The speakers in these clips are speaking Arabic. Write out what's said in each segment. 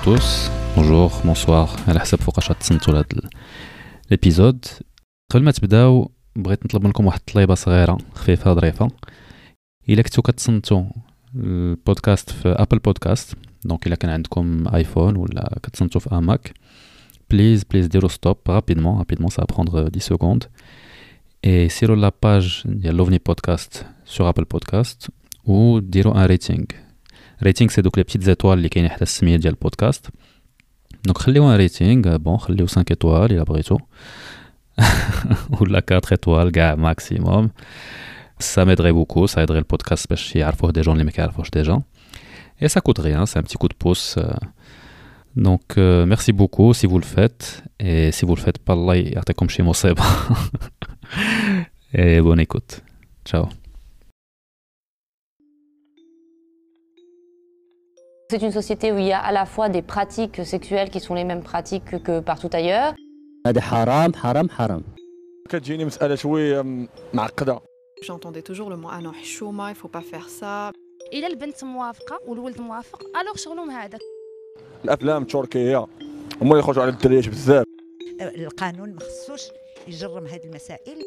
tous, bonjour, bonsoir, على حسب فوقاش تصنتوا لهاد الابيزود قبل ما تبداو بغيت نطلب منكم واحد الطليبه صغيره خفيفه ظريفه الا كنتو كتصنتوا البودكاست في ابل بودكاست دونك الا كان عندكم ايفون ولا كتصنتوا في اماك بليز بليز ديروا ستوب رابيدمون رابيدمون سا بروندر 10 سكوند اي سيروا لا باج ديال لوفني بودكاست سور ابل بودكاست وديروا ان ريتينغ ريتينغ سي دوك لي بتيت زيتوال اللي كاينين حتى السميه ديال البودكاست دونك خليو ان ريتينغ بون خليو 5 ايطوال الا بغيتو ولا 4 ايطوال كاع ماكسيموم ça m'aiderait beaucoup ça aiderait le podcast باش يعرفوه دي جون اللي ما كيعرفوش ديجا et ça coûte rien c'est un petit coup de pouce donc euh, merci beaucoup si vous le faites et si vous le faites pas الله يعطيكم شي مصيبه et bonne écoute ciao C'est une société où il y a à la fois des pratiques sexuelles qui sont les mêmes pratiques que, que partout ailleurs. هذا حرام حرام حرام كتجيني مسألة شوية م- معقدة J'entendais toujours le mot ah non حشومة il faut pas faire ça الا البنت موافقه والولد موافق الوغ شغلهم هذاك الأفلام التركية هما اللي يخرجوا على الدريات بزاف القانون ما خصوش يجرم هذه المسائل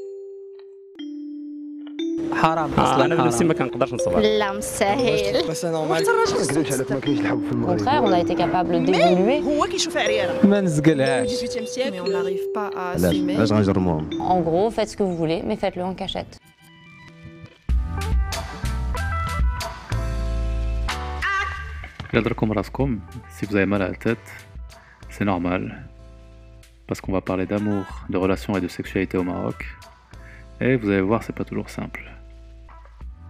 حرام اصلا انا بنفسي ما كنقدرش نصبر لا مستاهل بس نورمال Au contraire, on a été capable d'évoluer. هو كيشوف عريانه ما نزقلهاش 18e siècle mais on n'arrive pas à علاش assumer علاش غنجرموهم En gros, faites ce que vous voulez, mais faites-le en cachette. Garderez raskom, si vous avez mal à la tête, c'est normal. Parce qu'on va parler d'amour, de relations et de sexualité au Maroc. Et vous allez voir, c'est pas toujours simple.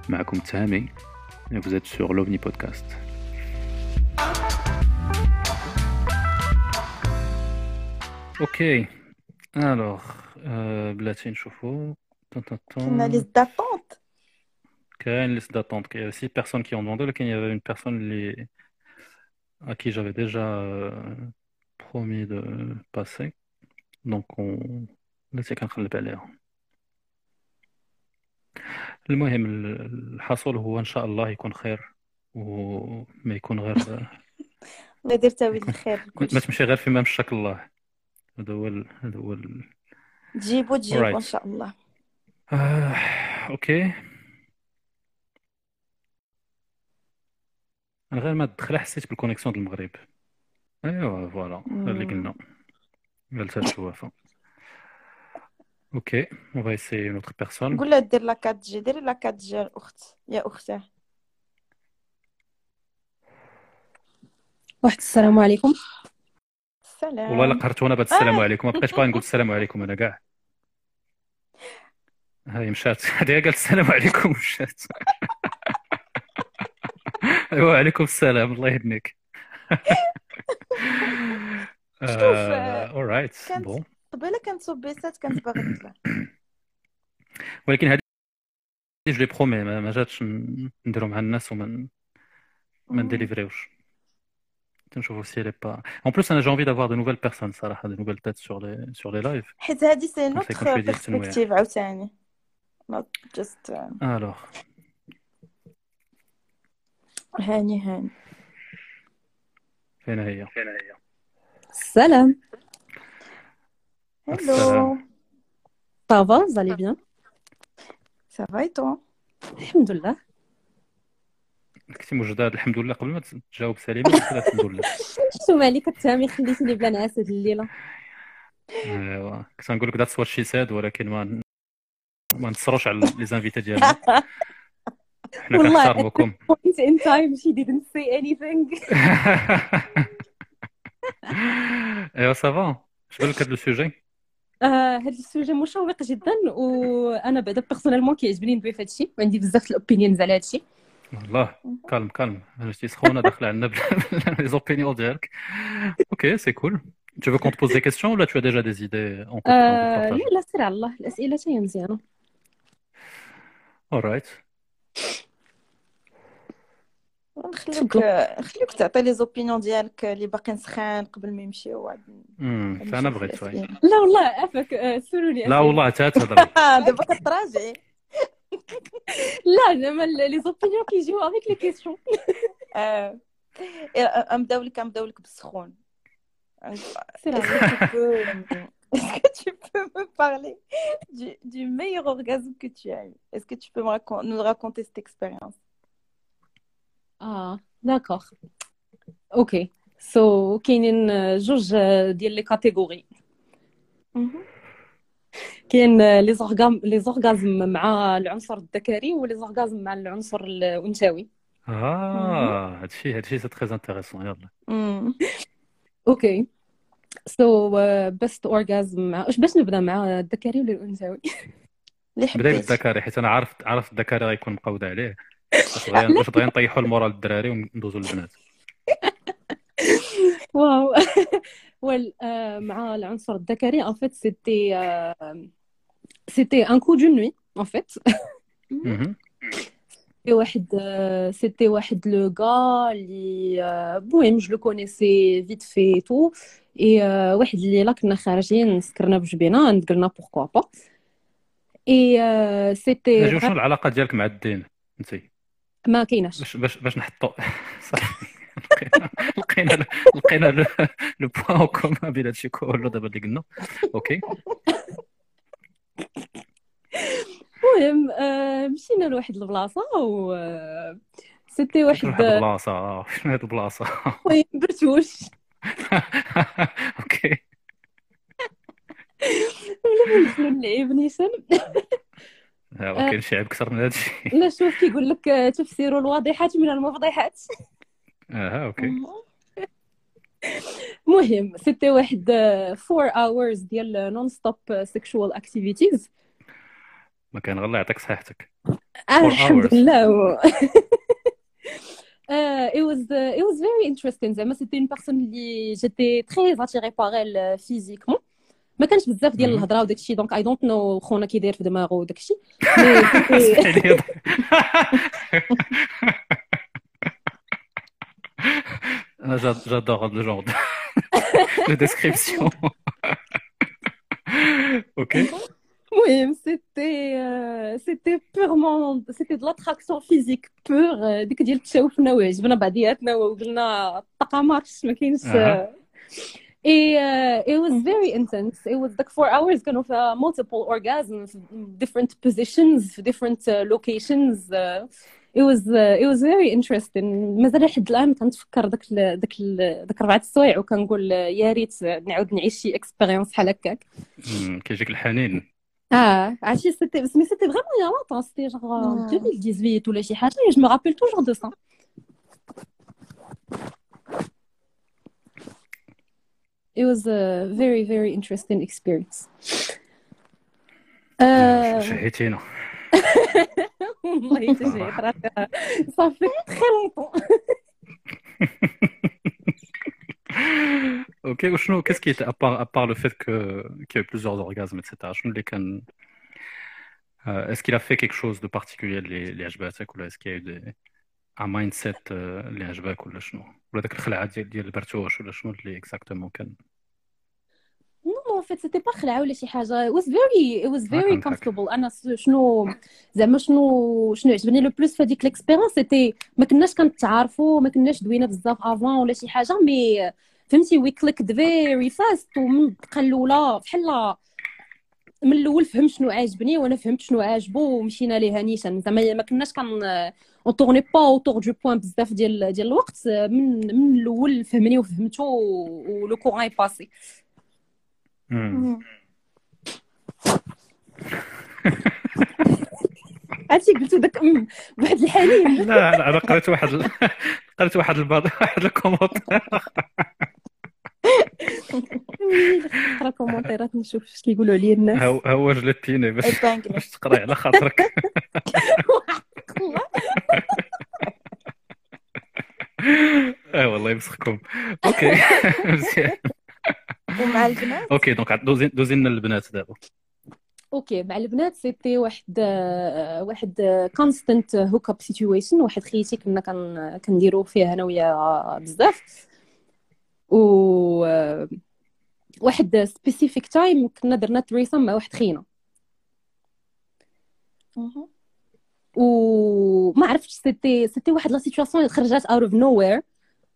Maakoum Tsahami, et vous êtes sur l'OVNI Podcast. Ok, alors, euh, بلاتي نشوفو Tan, tan, tan. كنا ليست داتونت كاين une liste d'attente. Il y a six personnes qui ont demandé. Lequel il y avait une personne les- à qui j'avais déjà euh, promis de passer. Donc, on laissez كنخلي عليها. المهم ال- الحصول هو إن شاء الله يكون خير وما يكون غير الله يدير تاويل الخير. ما تمشي غير فيما مشاك الله. هذا هو هذا هو تجيبو تجيبو. إن شاء الله. آه، أوكي. أنا غير ما دخل حسيت بالكونيكسيون ديال المغرب. ايوا voilà. اللي قلنا. قالت هاد الشوافه okay on va essayer une autre personne قول لها دير la 4G ديري la 4G الاخت يا اختاه واحد السلام عليكم السلام والله قهرت وأنا بهذا السلام عليكم. ما بقيتش باغي نقول السلام عليكم أنا كاع. هاي مشات. هذه قالت السلام عليكم مشات. ايوا عليكم السلام الله يهديك. آه، اورايت كانت- بون قبيله كانت صبيسات كانت باغا تطلع ولكن هذه جو لي برومي ما ما جاتش ن- نديرو مع الناس وما ن- ما نديليفريوش تنشوفو سي لي با اون بلوس انا جي انفي دافوار دو نوفيل بيرسون صراحه دو نوفيل تيت سور لي سور لي لايف حيت هادي سي كون سيكون نوتر شوية ديال التنويع. بيرسبكتيف عاوتاني not just uh, الوغ هاني هاني فين هي السلام هلو السلام. صافا زالي بيان صافا اي تو الحمد لله كنتي موجودة هاد الحمد لله قبل ما تجاوب قلت لها الحمد لله شتو مالك التامي خليتيني بلا نعاس هاد الليلة. ايوا كنت غنقول لك ذاتس وات شي ساد ولكن ما ما نصروش على les invités ديالنا. حنا والله. كنحترموكم point in time she didn't say anything. ايوا صافي اش بان لك هاد le sujet آه، هاد ال sujet مشوق جدا وأنا بعدا personnellement كيعجبني ندوي في هادشي وعندي بزاف ال opinions على هادشي والله calme calme أنا شتي سخونة داخلة عندنا les opinions ديالك okay c'est cool Tu veux qu'on te pose des questions ou là tu as déjà des idées en آه، nous لا سير على الله. الأسئلة تاهي مزيانه partager Alright. نخليوك نخليوك تعطي لي زوبينيون ديالك اللي باقيين سخان قبل ما يمشيو وعاد امم نمشيو فانا في بغيت وي الأسئلة. لا والله عافاك آه، سولوني لا أسئلة. والله تا تهضر آه، دابا كتراجعي لا زعما لي زوبينيون كيجيو افيك لي كيسيون آه، نبداو لك نبداو لك بالسخون سير Est-ce que tu peux, est-ce que tu peux me parler du, du meilleur orgasme que tu as eu Est-ce que tu peux me racon- nous raconter cette expérience آه d'accord okay so كاينين جوج ديال les catégories كاين les orgasmes les orgasmes مع العنصر الذكري و les orgasmes مع العنصر الأنثوي. آه هادشي هادشي c'est très intéressant يلا. okay so best orgasm مع واش باش نبدأ مع الذكري ولا الأنثوي؟ اللي بداي حبيت بالذكري حيت أنا عارف عارف الذكري غيكون مقود عليه. باش بغي باش بغي نطيحوا ال moral للدراري وندوزوا للبنات. wow. وال آه، مع العنصر الذكري en fait c'était c'était un coup de nuit en fait. سيتي واحد آه، سيتي واحد لو غا اللي آه، المهم جو لو كونيسي فيت في تو اي آه، واحد الليلة كنا خارجين سكرنا بجبينا قلنا بوركوا با اي آه، سيتي شنو العلاقة ديالك مع الدين انت ما كايناش باش باش باش نحطوا لقينا لقينا لو بوان كومان بين هادشي كله دابا اللي قلنا. أوكي. المهم آه، مشينا لواحد البلاصة و آه، c'était واحد البلاصة. آه، شنو هاد البلاصة. المهم برتوش. okay. ولا ندخلوا نلعب نيشان ها هو كاين شي عيب أكثر من هادشي لا شوف كيقول لك آه، تفسير الواضحات من المفضحات. آه okay. المهم c'était واحد 4 hours ديال non-stop sexual activities ما كان غير الله يعطيك صحتك. آه الحمد. لله. Uh, it was uh, it was very interesting. زعما c'était une personne اللي j'étais très attirée par elle physiquement ما كانش بزاف ديال. الهضرة وداك الشيء donc I don't know خونا كي داير في دماغه وداك الشيء J'adore le genre de, de description. ok. المهم سيتي سيتي بيغمون سيتي دو لاتراكسيون فيزيك بور ديك ديال تشاوفنا وعجبنا بعضياتنا وقلنا الطاقه مارش ما كاينش Et euh, it was very intense. It was like four hours, kind of uh, multiple orgasms, different positions, different uh, locations. Uh, it was uh, it was very interesting. مازال لحد الآن كنتفكر ذاك ذاك ذاك ربعة السوايع وكنقول آه، يا ريت نعاود نعيش شي expérience بحال هكاك. كيجيك الحنين. آه عرفتي c'était mais c'était vraiment il y a longtemps c'était genre 2018 ولا شي حاجة je me rappelle toujours It was a very, very interesting experience. آه، Euh... شهيتينا والله تجي طرات- ça fait très longtemps. Ok, وشنو qu'est-ce qui était à part à part le fait que qu'il y a eu plusieurs orgasmes etc. شنو اللي كان آه، est-ce qu'il a fait quelque chose de particulier اللي اللي عجباتك ولا est-ce qu'il y a eu des un mindset آه، اللي عجبك ولا شنو ولا داك الخلعه ديال ديال البرتوش ولا شنو اللي exactement كان Fait, c'était pas خلعة ولا شي حاجة. It was very, it was very comfortable. أنا س- شنو زعما شنو شنو عجبني le plus في هذيك l'expérience c'était ما كناش كنتعارفوا ما كناش دوينا بزاف avant ولا شي حاجة mais فهمتي we clicked very fast ومن الدقة الأولى بحال من الأول فهم شنو عاجبني وأنا فهمت شنو عاجبو ومشينا ليها نيشان زعما ما كناش كن on tournait pas autour du point بزاف ديال ديال الوقت من من الأول فهمني وفهمتو و le courant passait. عرفتي قلتو داك بواحد الحنين. لا لا أنا قريت واحد. قريت واحد البعض واحد ال commentaire نقرا commentaire ات نشوف اش كيقولوا عليا الناس. هو هو جلتيني باش. باش تقراي على خاطرك. آه والله يمسخكم. okay. مزيان. ومع البنات. okay donc دوزين البنات دابا. okay مع البنات c'était واحد آه، واحد constant hook up situation واحد خيتي كنا كن كنديرو فيه أنا ويا بزاف. و آه، واحد specific time كنا درنا threesome مع واحد خينا. وما عرفتش c'était c'était واحد la situation اللي خرجات out of nowhere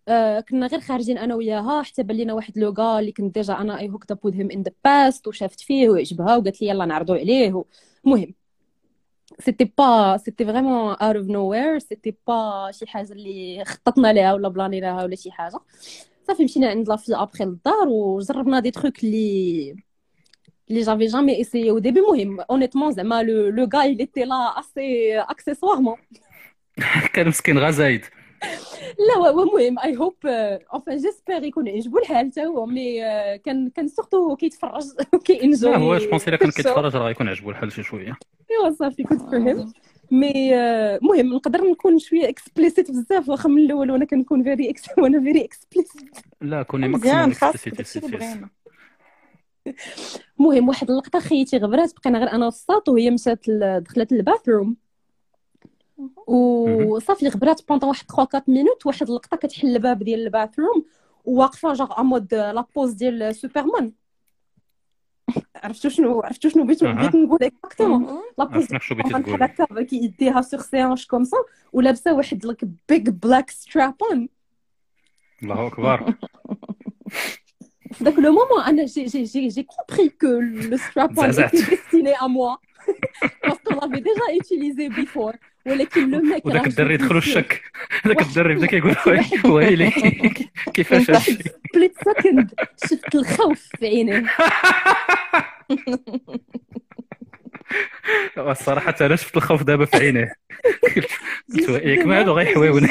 آه كنا غير خارجين أنا وياها حتى بان لينا واحد le gars اللي كنت déjà أنا I hooked up him in the past وشافت فيه وعجبها وقالت لي يلا نعرضوا عليه المهم c'était pas c'était vraiment out of nowhere c'était pas شي حاجة اللي خططنا لها ولا بلانيناها ولا شي حاجة. صافي مشينا عند لافي ابخي للدار وجربنا des trucs اللي اللي j'avais jamais essayé au début المهم honnêtement زعما le gars il était là assez accessoirement كان مسكين غا زايد لا المهم I hope enfin j'espère يكون عجبو الحال حتى هو mais euh, كان كان surtout كيتفرج وكي enjoy لا هو je pensais إلا كان كيتفرج راه غيكون عجبو الحال شي شوية. إيوا صافي كنت هيم mais المهم نقدر نكون شوية explicit بزاف واخا من الأول وأنا كنكون very ex- وأنا very explicit لا كوني maximum بغينا المهم واحد اللقطة خيتي غبرات بقينا غير أنا والساط وهي مشات دخلت لل bathroom. وصافي غبرات pendant واحد 3 4 مينوت واحد اللقطة كتحل الباب ديال ال bathroom وواقفه genre en mode la pose ديال سوبرمان عرفتوا شنو عرفتوا شنو بغيت. بغيت نقول exactement la pose عرفنا شو بغيتي بحال هكا كيديها sur ses hanches comme ça ولابسة واحد like big black strap-on الله أكبر. في ذاك le moment أنا j'ai j'ai j'ai j'ai compris que le strap-on تزعزعت. était l'avait déjà utilisé before. ولكن le mec وداك الدري دخلو الشك داك الدري بدا كيقول ويلي كيفاش هادشي split second شفت الخوف في عينيه الصراحه حتى أنا شفت الخوف دابا في عينيه؟ قلت ياك ما هادو غيحويوني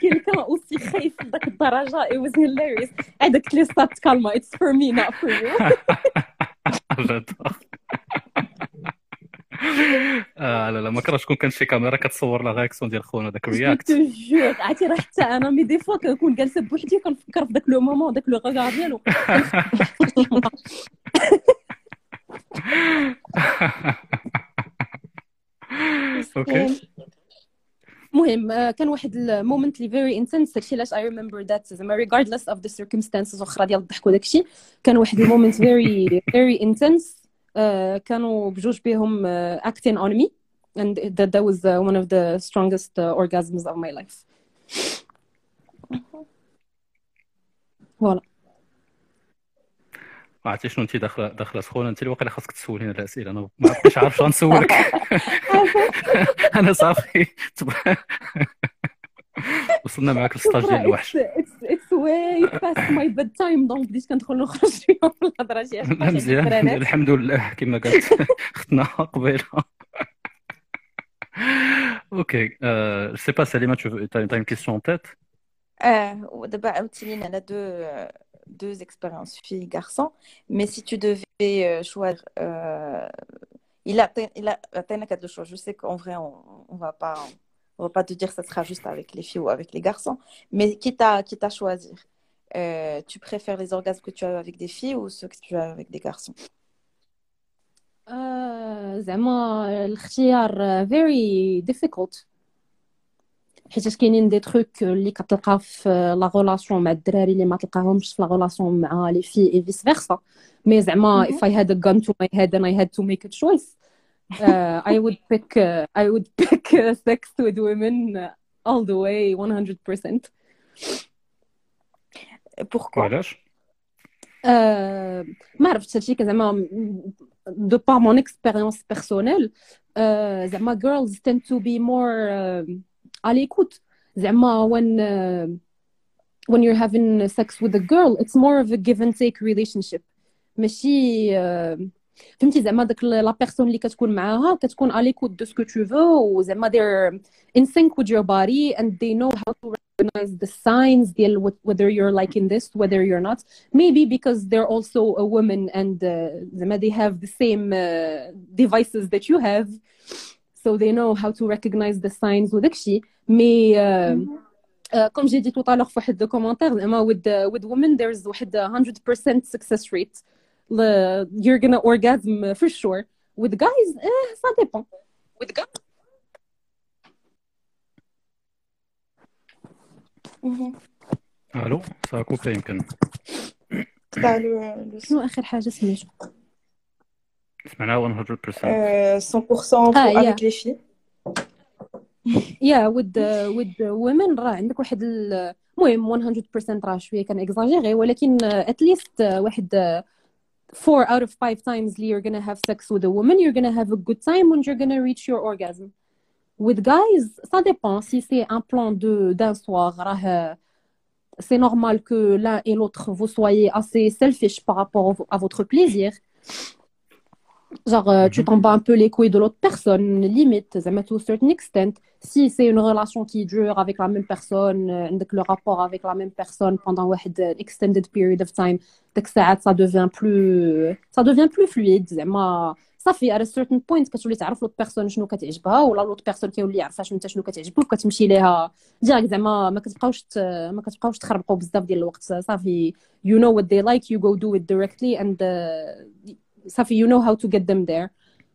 quelqu'un aussi خايف لذاك الدرجة. It was hilarious. قلت لي stop calma. It's for me not for you. آه لا لا ما كرهتش تكون كان شي كاميرا كتصور la réaction ديال خونا داك réact- je jure عرفتي راه حتى أنا mais des fois كنكون جالسة بوحدي وكنفكر في ذاك le moment داك le regard ديالو okay. المهم آه، كان واحد ال moment اللي very intense داكشي علاش I remember that زعما regardless of the circumstances وأخرى ديال الضحك وداكشي كان واحد ال moment very very intense كانوا بجوج بهم acting on me and that that was uh, one of the strongest uh, orgasms of my life. voilà عرفتي شنو انت داخله داخله سخونة. انت اللي واقيلا خاصك تسولينا الأسئلة. أنا ما عرفتش عارف شنو غنسولك أنا صافي. وصلنا معاك للسطاج ديال الوحش it's, it's way past my bedtime دونك بديت كندخل نخرج فيهم في الهضره شي حاجه لا مزيان الحمد لله كما قالت اختنا قبيله اوكي أه سي با سليمه tu as une question en tête آه ودابا عاودتي لينا على دو deux expériences filles garçons mais si tu devais euh, choisir euh, il a il a عطينا quatre choix je sais qu'en vrai on, on va pas on va pas te dire que ça sera juste avec les filles ou avec les garçons mais quitte à quitte à choisir euh, tu préfères les orgasmes que tu as avec des filles ou ceux que tu as avec des garçons آه، زعما الاختيار very difficult حيت كاينين دي تروك اللي كتلقى في لا غولاسيون مع الدراري اللي ما تلقاهمش في لا غولاسيون مع لي في اي فيس فيرسا مي زعما if I had a gun to my head and I had to make a choice uh, I would pick uh, I would pick uh, sex with women uh, all the way 100% pourquoi وعلاش Euh, ما عرفتش هادشي كان زعما دو بار مون اكسبيريونس بيرسونيل زعما girls tend to be more uh, à l'écoute زعما when uh, when you're having sex with a girl it's more of a give and take relationship ماشي uh, فهمتي؟ زعما داك la personne اللي كتكون معاها كتكون à l'écoute de ce que tu veux وزعما they're in sync with your body and they know how to recognize the signs ديال whether you are like in this whether you are not maybe because they're also a woman and زعما they have the same devices that you have so they know how to recognize the signs وداكشي mais comme j'ai dit tout à l'heure فواحد ال commentaire زعما with with women there is واحد 100% success rate you're gonna orgasm for sure with guys eh, ça dépend with guys allô ça a coupé يمكن T'as le, le شنو اخر حاجة سميتو سمعناها 100% euh, 100% pour- Ah, yeah. avec les filles يا with with women راه عندك واحد ال- المهم 100% راه شوية كان اكزاجيري ولكن at least واحد four out of five times you're gonna have sex with a woman, you're gonna have a good time and you're gonna reach your orgasm. With guys, ça dépend. Si c'est un plan d'un soir, euh, c'est normal que l'un et l'autre vous soyez assez selfish par rapport à votre plaisir. Genre, euh, tu t'en bats un peu les couilles de l'autre personne, limite, زعما to a certain extent. Si c'est une relation qui dure avec la même personne, euh, عندك le rapport avec la même personne pendant واحد an extended period of time, ديك الساعات ça devient plus ça devient plus fluide زعما صافي at a certain point كتولي تعرف l'autre personne شنو كتعجبها ولا l'autre personne كيولي يعرفها شنو انت شنو كتعجبك وكتمشي ليها ديريكت زعما ما كتبقاوش ت- ما كتبقاوش تخربقوا بزاف ديال الوقت صافي you know what they like you go do it directly and uh, Safi, you know how to get them there.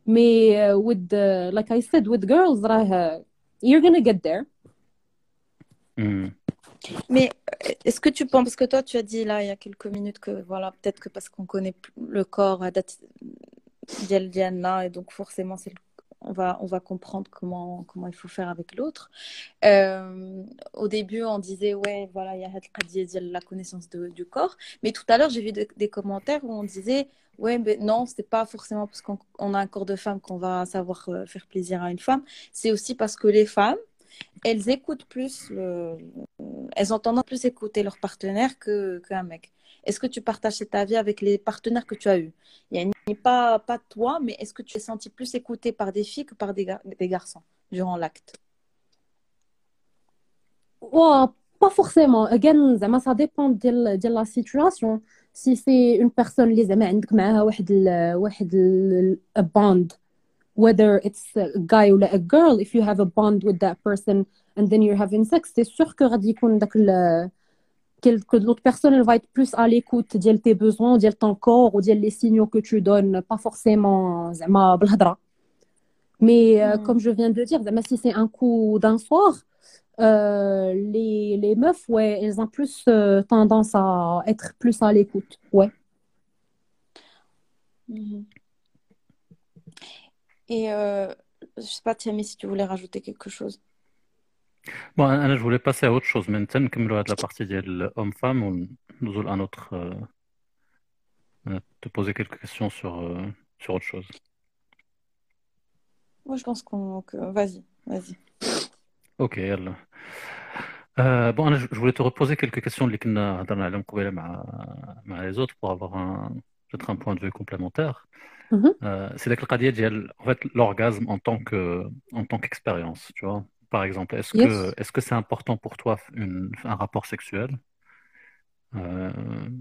Mais uh, with, the, like I said, with girls, rah, you're gonna get there. Hmm. Mais euh, est-ce que tu penses, parce que toi tu as dit là il y a quelques minutes que voilà, peut-être que parce qu'on connaît le corps euh, d'Eldiana et donc forcément c'est le on va, on va comprendre comment, comment il faut faire avec l'autre. Euh, au début, on disait, ouais, voilà, il y a la connaissance du corps. Mais tout à l'heure, j'ai vu des commentaires où on disait, oui, mais ben, non, c'est pas forcément parce qu'on a un corps de femme qu'on va savoir euh, faire plaisir à une femme. C'est aussi parce que les femmes, elles écoutent plus, elles ont tendance à plus écouter leur partenaire qu'un mec. Est-ce que tu partages cet avis avec les partenaires que tu as eus? Il y a pas, pas toi, mais est-ce que tu t'es senti plus écoutée par des filles que par des, gar des garçons durant l'acte? Pas forcément. Again, ça dépend de la situation. Si c'est une personne اللي زعما عندك معاها واحد ال واحد ال a bond whether it's a guy or a girl if you have a bond with that person and then you're having sex c'est sûr que غادي يكون داك ال que que l'autre personne elle va être plus à l'écoute ديال tes besoins ديال ton corps ou ديال les signaux que tu donnes pas forcément زعما بالهضره mais euh, Mm. comme je viens de le dire زعما si c'est un coup d'un soir euh, les, les, meufs, ouais, elles ont plus euh, tendance à être plus à l'écoute, ouais. Mm-hmm. Et euh, je sais pas, Tiamé, si tu voulais rajouter quelque chose. Bon, je voulais passer à autre chose maintenant, comme de la partie de l'homme-femme, on nous un autre. Euh, te poser quelques questions sur, sur autre chose. Moi, je pense qu'on. Vas-y, vas-y. اوكي يلا آه بون انا je voulais te reposer quelques questions اللي كنا هضرنا عليهم قبيله مع مع les autres pour avoir un peut-être un point de vue complémentaire Mhm. Euh, c'est داك القضيه ديال en fait l'orgasme en tant que en tant qu'expérience tu vois par exemple est-ce que Yes. est-ce que c'est important pour toi une, un rapport sexuel Euh,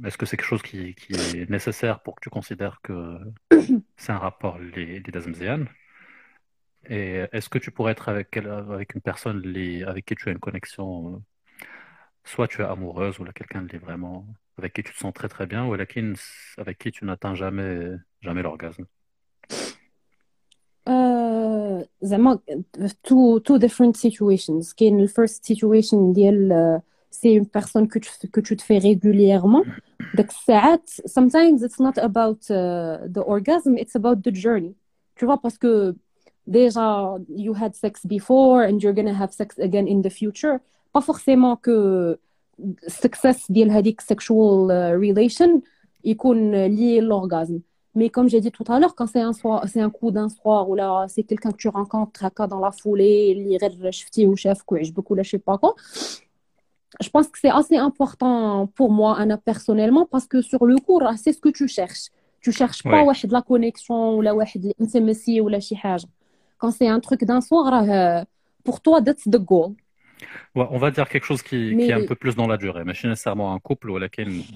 est-ce que c'est quelque chose qui, qui est nécessaire pour que tu considères que c'est un rapport les, les Dazmzian Et est-ce que tu pourrais être avec, quel- avec une personne les- avec qui tu as une connexion, euh, soit tu es amoureuse ou là quelqu'un qui est vraiment avec qui tu te sens très très bien, ou là qui- avec qui tu n'atteins jamais, jamais l'orgasme. Euh, زعما two two different situations. كاين ال first situation ديال euh, c'est une personne que tu, que tu te fais régulièrement. داك الساعات sometimes it's not about uh, the orgasm, it's about the journey. Tu vois, parce que déjà you had sex before and you're gonna have sex again in the future. Pas forcément que success ديال هذيك sexual uh, relation يكون lié l'orgasme. Mais comme j'ai dit tout à l'heure, quand c'est un soir, c'est un coup d'un soir ou là c'est quelqu'un que tu rencontres هكا dans la foulée, اللي غير شفتيه وشافك وعجبك ولا je sais pas quoi. Je pense que c'est assez important pour moi, Anna, personnellement, parce que sur le coup, راه c'est ce que tu cherches. Tu cherches pas Ouais. واحد la connexion ولا واحد l'intimacy ولا شي حاجة. c'est un truc d'un soir, euh, pour toi, that's the goal. On va dire quelque chose qui, est un peu plus dans la durée, mais nécessairement un couple ou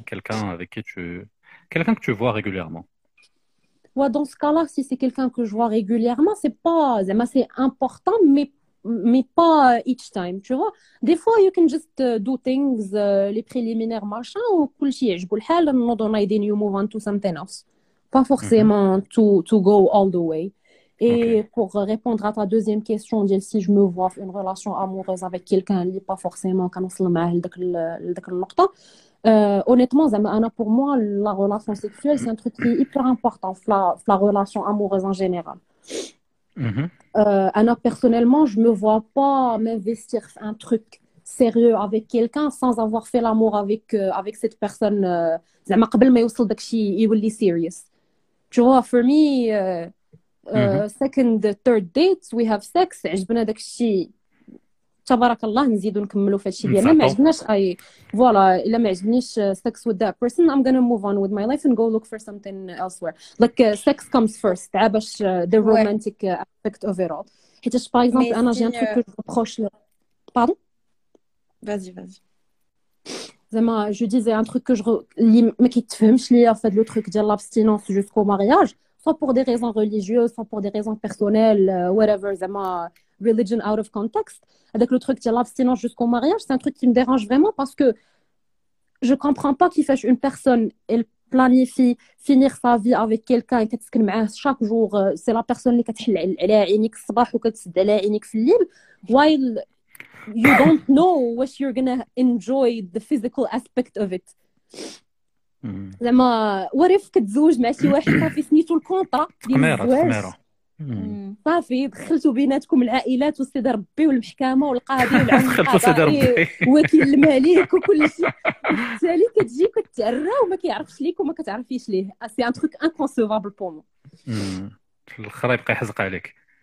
quelqu'un avec qui tu. Quelqu'un que tu vois régulièrement. Dans ce cas-là, si c'est quelqu'un que je vois régulièrement, c'est pas. C'est important, mais mais pas euh, each time, tu vois. Des fois, you can just euh, do things, euh, les préliminaires, machin, ou cool shit. Je boule hell, and not on a new move on to something else. Pas mhm. forcément mm -hmm. to, to go all the way. Et pour répondre à ta deuxième question, si je me vois une relation amoureuse avec quelqu'un qui n'est pas forcément euh, honnêtement, pour moi, la relation sexuelle, c'est un truc qui est hyper important, la, la relation amoureuse en général. Mm personnellement, je ne me vois pas m'investir un truc sérieux avec quelqu'un sans avoir fait l'amour avec, euh, avec cette personne. Euh, tu vois, for me, euh, uh, uh, second, third date, we have sex, عجبنا داكشي تبارك الله نزيدو نكملوا في هادشي ديالنا ما نصاحبوا. عجبناش اي فوالا الا ما عجبنيش uh, sex with that person I'm gonna move on with my life and go look for something elsewhere like uh, sex comes first عا باش uh, the Ouais. romantic uh, aspect of it all حيتاش باغ اكزومبل Mais انا جي ان si, تروك euh, كو جو بروش باردون Vas-y, vas-y. زعما جو ديزي ان تروك كو جو اللي ما كيتفهمش ليا في هاد لو تروك ديال لابستينونس جوسكو مارياج soit pour des raisons religieuses soit pour des raisons personnelles euh, whatever زعما religion out of context avec le truc de l'abstinence jusqu'au mariage c'est un truc qui me dérange vraiment parce que je comprends pas كيفاش une personne elle planifie finir sa vie avec quelqu'un كتسكن معاه chaque jour euh, c'est la personne اللي كتحل عل- عليها عينيك الصباح وكتسد عليها عينيك في الليل while you don't know what you're gonna enjoy the physical aspect of it مم. زعما if كتزوج مع شي واحد صافي سميتو ال contrat ديال الزواج. صافي دخلتوا بيناتكم العائلات والسيد ربي والمحكمة والقاضي دخلتوا سيدي ربي. وكيل الملك وكل شيء بالتالي كتجي كتعرى وما كيعرفش ليك وما كتعرفيش ليه. c'est un truc inconcevable pour moi. في الآخر يبقى يحزق عليك.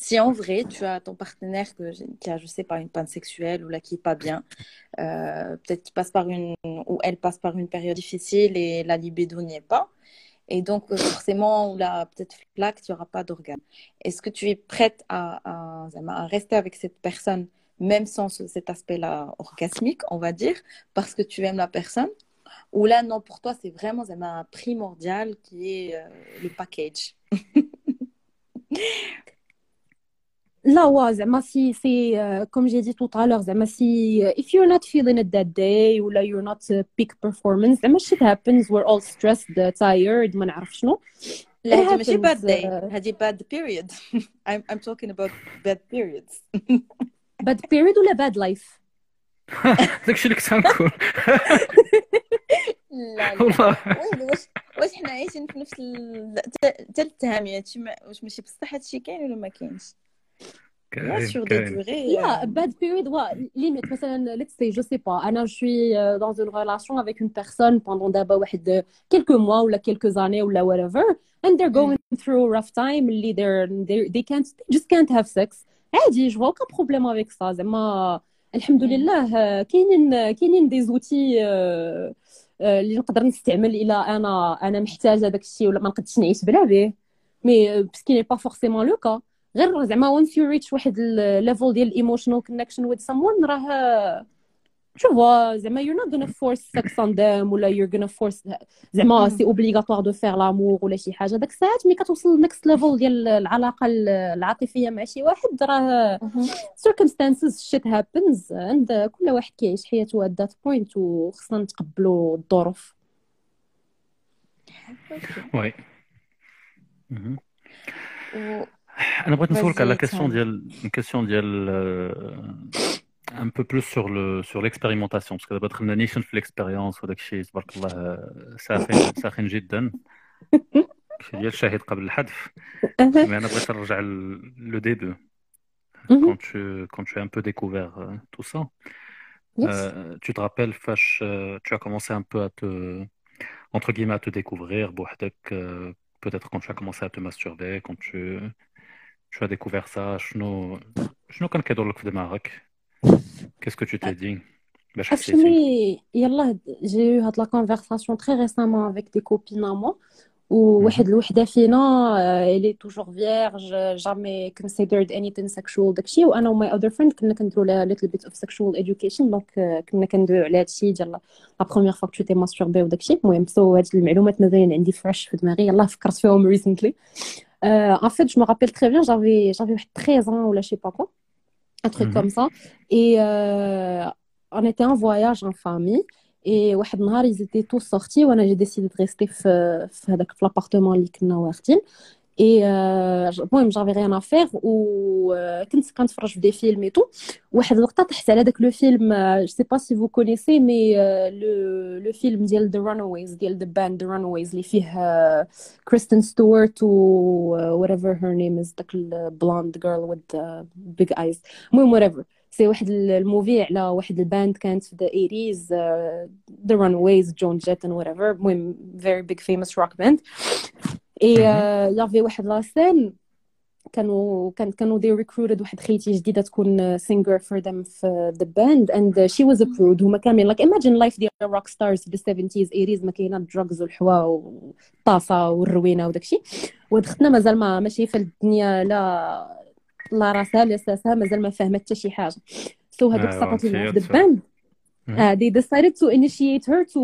si en vrai tu as ton partenaire qui a je sais pas une panne sexuelle ou là qui est pas bien euh, peut-être qu'il passe par une ou elle passe par une période difficile et la libido n'y est pas et donc euh, forcément là peut-être plaque tu auras pas d'organe est-ce que tu es prête à, rester avec cette personne même sans ce- cet aspect-là orgasmique, on va dire, parce que tu aimes la personne, ou là, non, pour toi, c'est vraiment Zama, primordial qui est euh, le package? لا وا زعما c'est c'est comme j'ai dit tout à l'heure زعما si if you're not feeling it that day ولا you're not big performance زعما shit happens we're all stressed tired ما نعرف شنو. لا هادي ماشي bad day هادي bad period I'm I'm talking about bad periods bad period ولا bad life داك الشيء اللي كنت غنقول. لا لا. واش واش حنا عايشين في نفس حتى التهاميات؟ واش ماشي بصح هادشي كاين ولا ما كاينش؟ Là, كاين sur des كاين durées Yeah, euh, bad period, ouais, limite. مثلا, let's say, je sais pas, Anna, je suis euh, dans une relation avec une personne pendant d'abord واحد- quelques mois ou là, quelques années ou là, whatever, and they're going through a rough time, اللي they're, they they can't, they just can't have sex. عادي, je vois aucun problème avec ça. زعما الحمد لله آه، كاينين كاينين دي زوتي آه، آه، اللي نقدر نستعمل الى انا انا محتاجه داك الشيء ولا ما نقدش نعيش بلا به مي بسكي ني با فورسيمون لو كا غير زعما once you reach واحد ال level ديال emotional connection with someone راه vois زعما you're not gonna force sex on them ولا you're gonna force زعما c'est obligatoire de faire l'amour ولا شي حاجة داك الساعات ملي كتوصل next level ديال العلاقه العاطفيه مع شي واحد راه circumstances shit happens and كل واحد كيعيش حياته at that point وخصنا نتقبلوا الظروف oui انا بغيت نسولك على Vas-y, كيسيون Tom. ديال كيسيون ديال euh, un peu plus sur le sur l'expérimentation parce que دابا دخلنا نيشن في الاكسبيريونس وداك الشيء تبارك الله آه، ساخن ساخن جدا شي ديال الشاهد قبل الحذف مي انا بغيت نرجع لو ديبي Mhm. quand tu quand tu as un peu découvert euh, tout ça Yes. euh, tu te rappelles فاش euh, tu as commencé un peu à te entre guillemets à te découvrir بوحدك euh, peut-être quand tu as commencé à te masturber quand tu tu as découvert ça شنو شنو كان كيدور لك في دماغك qu'est-ce que tu t'es dit باش حسيتي Actually, yallah, j'ai eu cette la conversation très récemment avec des copines à moi وواحد الوحده فينا elle est toujours vierge jamais considered anything sexual داكشي وأنا و my other friend كنا كنديروا لها little bit of sexual education donc كنا كندويو على هادشي ديال la première fois que t'es masturbée وداكشي المهم so هاد المعلومات مازالين عندي fresh في دماغي يلاه فكرت فيهم recently en fait je me rappelle très bien j'avais j'avais 13 ans je sais pas quoi un truc comme ça et on était en voyage en famille et واحد النهار étaient tous sortis وأنا décidé de rester في في هذاك في l'appartement اللي كنا واخدين. et المهم j'avais rien à faire وكنت كنتفرج في des films et tout واحد اللقطه طحت على داك le film je sais pas si vous connaissez mais le le film ديال The Runaways ديال the band The Runaways اللي فيه Kristen Stewart و whatever her name is داك ال blonde girl with big eyes. المهم whatever. c'est واحد ال movie على واحد ال band كانت في the 80s The Runaways Joan Jett and whatever. المهم very big famous rock band. اي يافي واحد la scène كانوا كان كانوا they recruited واحد خيتي جديدة تكون singer for them في the band and she was abroad هما كاملين like imagine life ديال rock stars في the 70s 80s ما كاينة drugs والحوا والطاسة والروينة وداكشي. وهاد اختنا مازال ما ماشي في الدنيا لا لا راسها لا ساسها مازال ما فاهمه حتى شي حاجة. so هذوك لنا في the band they decided to initiate her to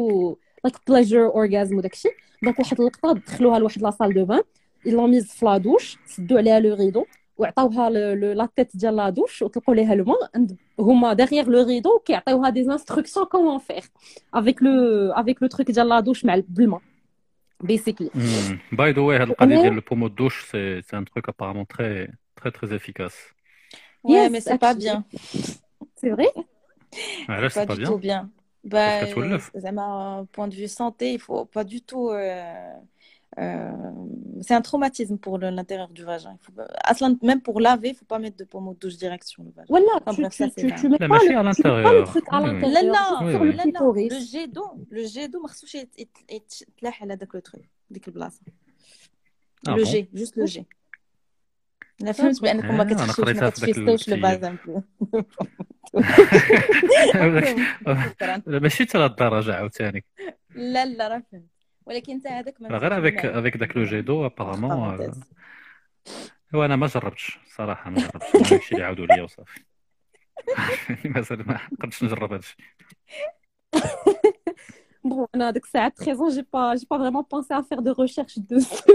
like pleasure orgasm وداكشي donc واحد اللقطة دخلوها لواحد la salle de bain l'ont mise في la douche سدوا عليها le rideau وعطاوها la tête ديال la douche وطلقوا ليها الماء هما derrière le rideau كيعطيوها des instructions comment faire avec le avec le truc ديال la douche مع بالماء basically by the way هاد القضية ديال ال pommeau douche c'est un truc apparemment très très très efficace. Ouais, yes, mais c'est pas bien. C'est vrai Là, c'est pas, du bien. tout bien. Bah, d'un point de vue santé, il faut pas du tout. C'est un traumatisme pour l'intérieur du vagin. Il faut, même pour laver, il faut pas mettre de pommeau de douche direct sur le vagin. Voilà, tu, tu, ça, tu, tu mets la pas, le, à l'intérieur. le truc. Oui, oui. Là, oui, le jet d'eau, le jet d'eau, le truc, le jet, juste le jet. أنا فهمت بانكم ما قريتها ما كتفيستوش لو. بازان لا ماشي حتى لهالدرجه عاوتاني لا لا راه فهمت. ولكن انت هذاك غير مسكين افيك داك لو جيدو ابارامون. هو أنا ما جربتش صراحة ما جربتش. أنا داكشي اللي عاودوا لي وصافي. مازال ما قدرتش نجرب هادشي Bon, on a ديك الساعة 13 ans, j'ai pas, j'ai pas vraiment pensé à faire de recherche dessus.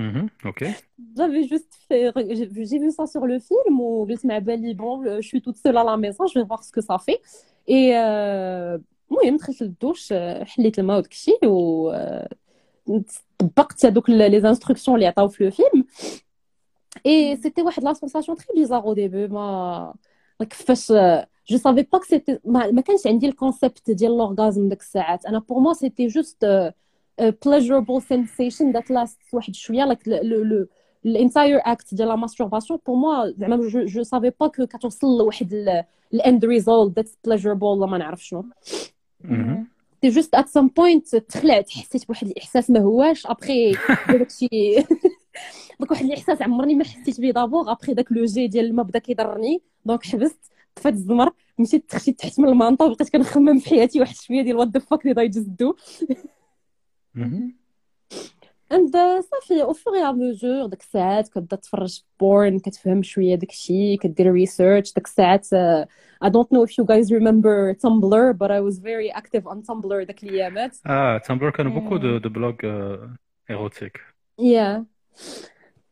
مهم. اوكي J'avais juste fait, j'ai vu j'ai vu ça sur le film où je مع بالي bon, je suis toute seule à la maison, je vais voir ce que ça fait. Et euh, المهم دخلت للدوش آه، حليت الماء وداك الشيء و آه، طبقت هذوك لي انستركسيون اللي عطاو في لو فيلم اي سيتي واحد لا سونساسيون تري بيزار او ديبي ما ما كيفاش جو سافي با سيتي ما, ما كانش عندي الكونسيبت ديال لورغازم ديك الساعات انا بور موا سيتي جوست pleasurable sensation that lasts واحد شوية. Like le ال entire act ديال la masturbation pour moi زعما je je savais pas que كتوصل لواحد ال end result that's pleasurable ولا ما نعرف شنو. c'est just at some point تخلعت حسيت بواحد الإحساس ما هواش. ابخي داكشي داك واحد الإحساس عمرني ما حسيت به d'abord après داك le jet ديال الماء بدا كيضرني. donc حبست طفيت الزمر مشيت تخشيت تحت من المنطقة وبقيت كنخمم في حياتي واحد شوية ديال وات ذا فاك ديد اي جست دو. اند صافي او فور ا ميجور داك الساعات كتبدا تفرج في بورن كتفهم شويه داك الشيء كدير ريسيرش داك الساعات uh, I don't know if you guys remember Tumblr but I was very active on Tumblr داك الايامات اه تامبلر كانوا بوكو دو دو بلوغ ايروتيك يا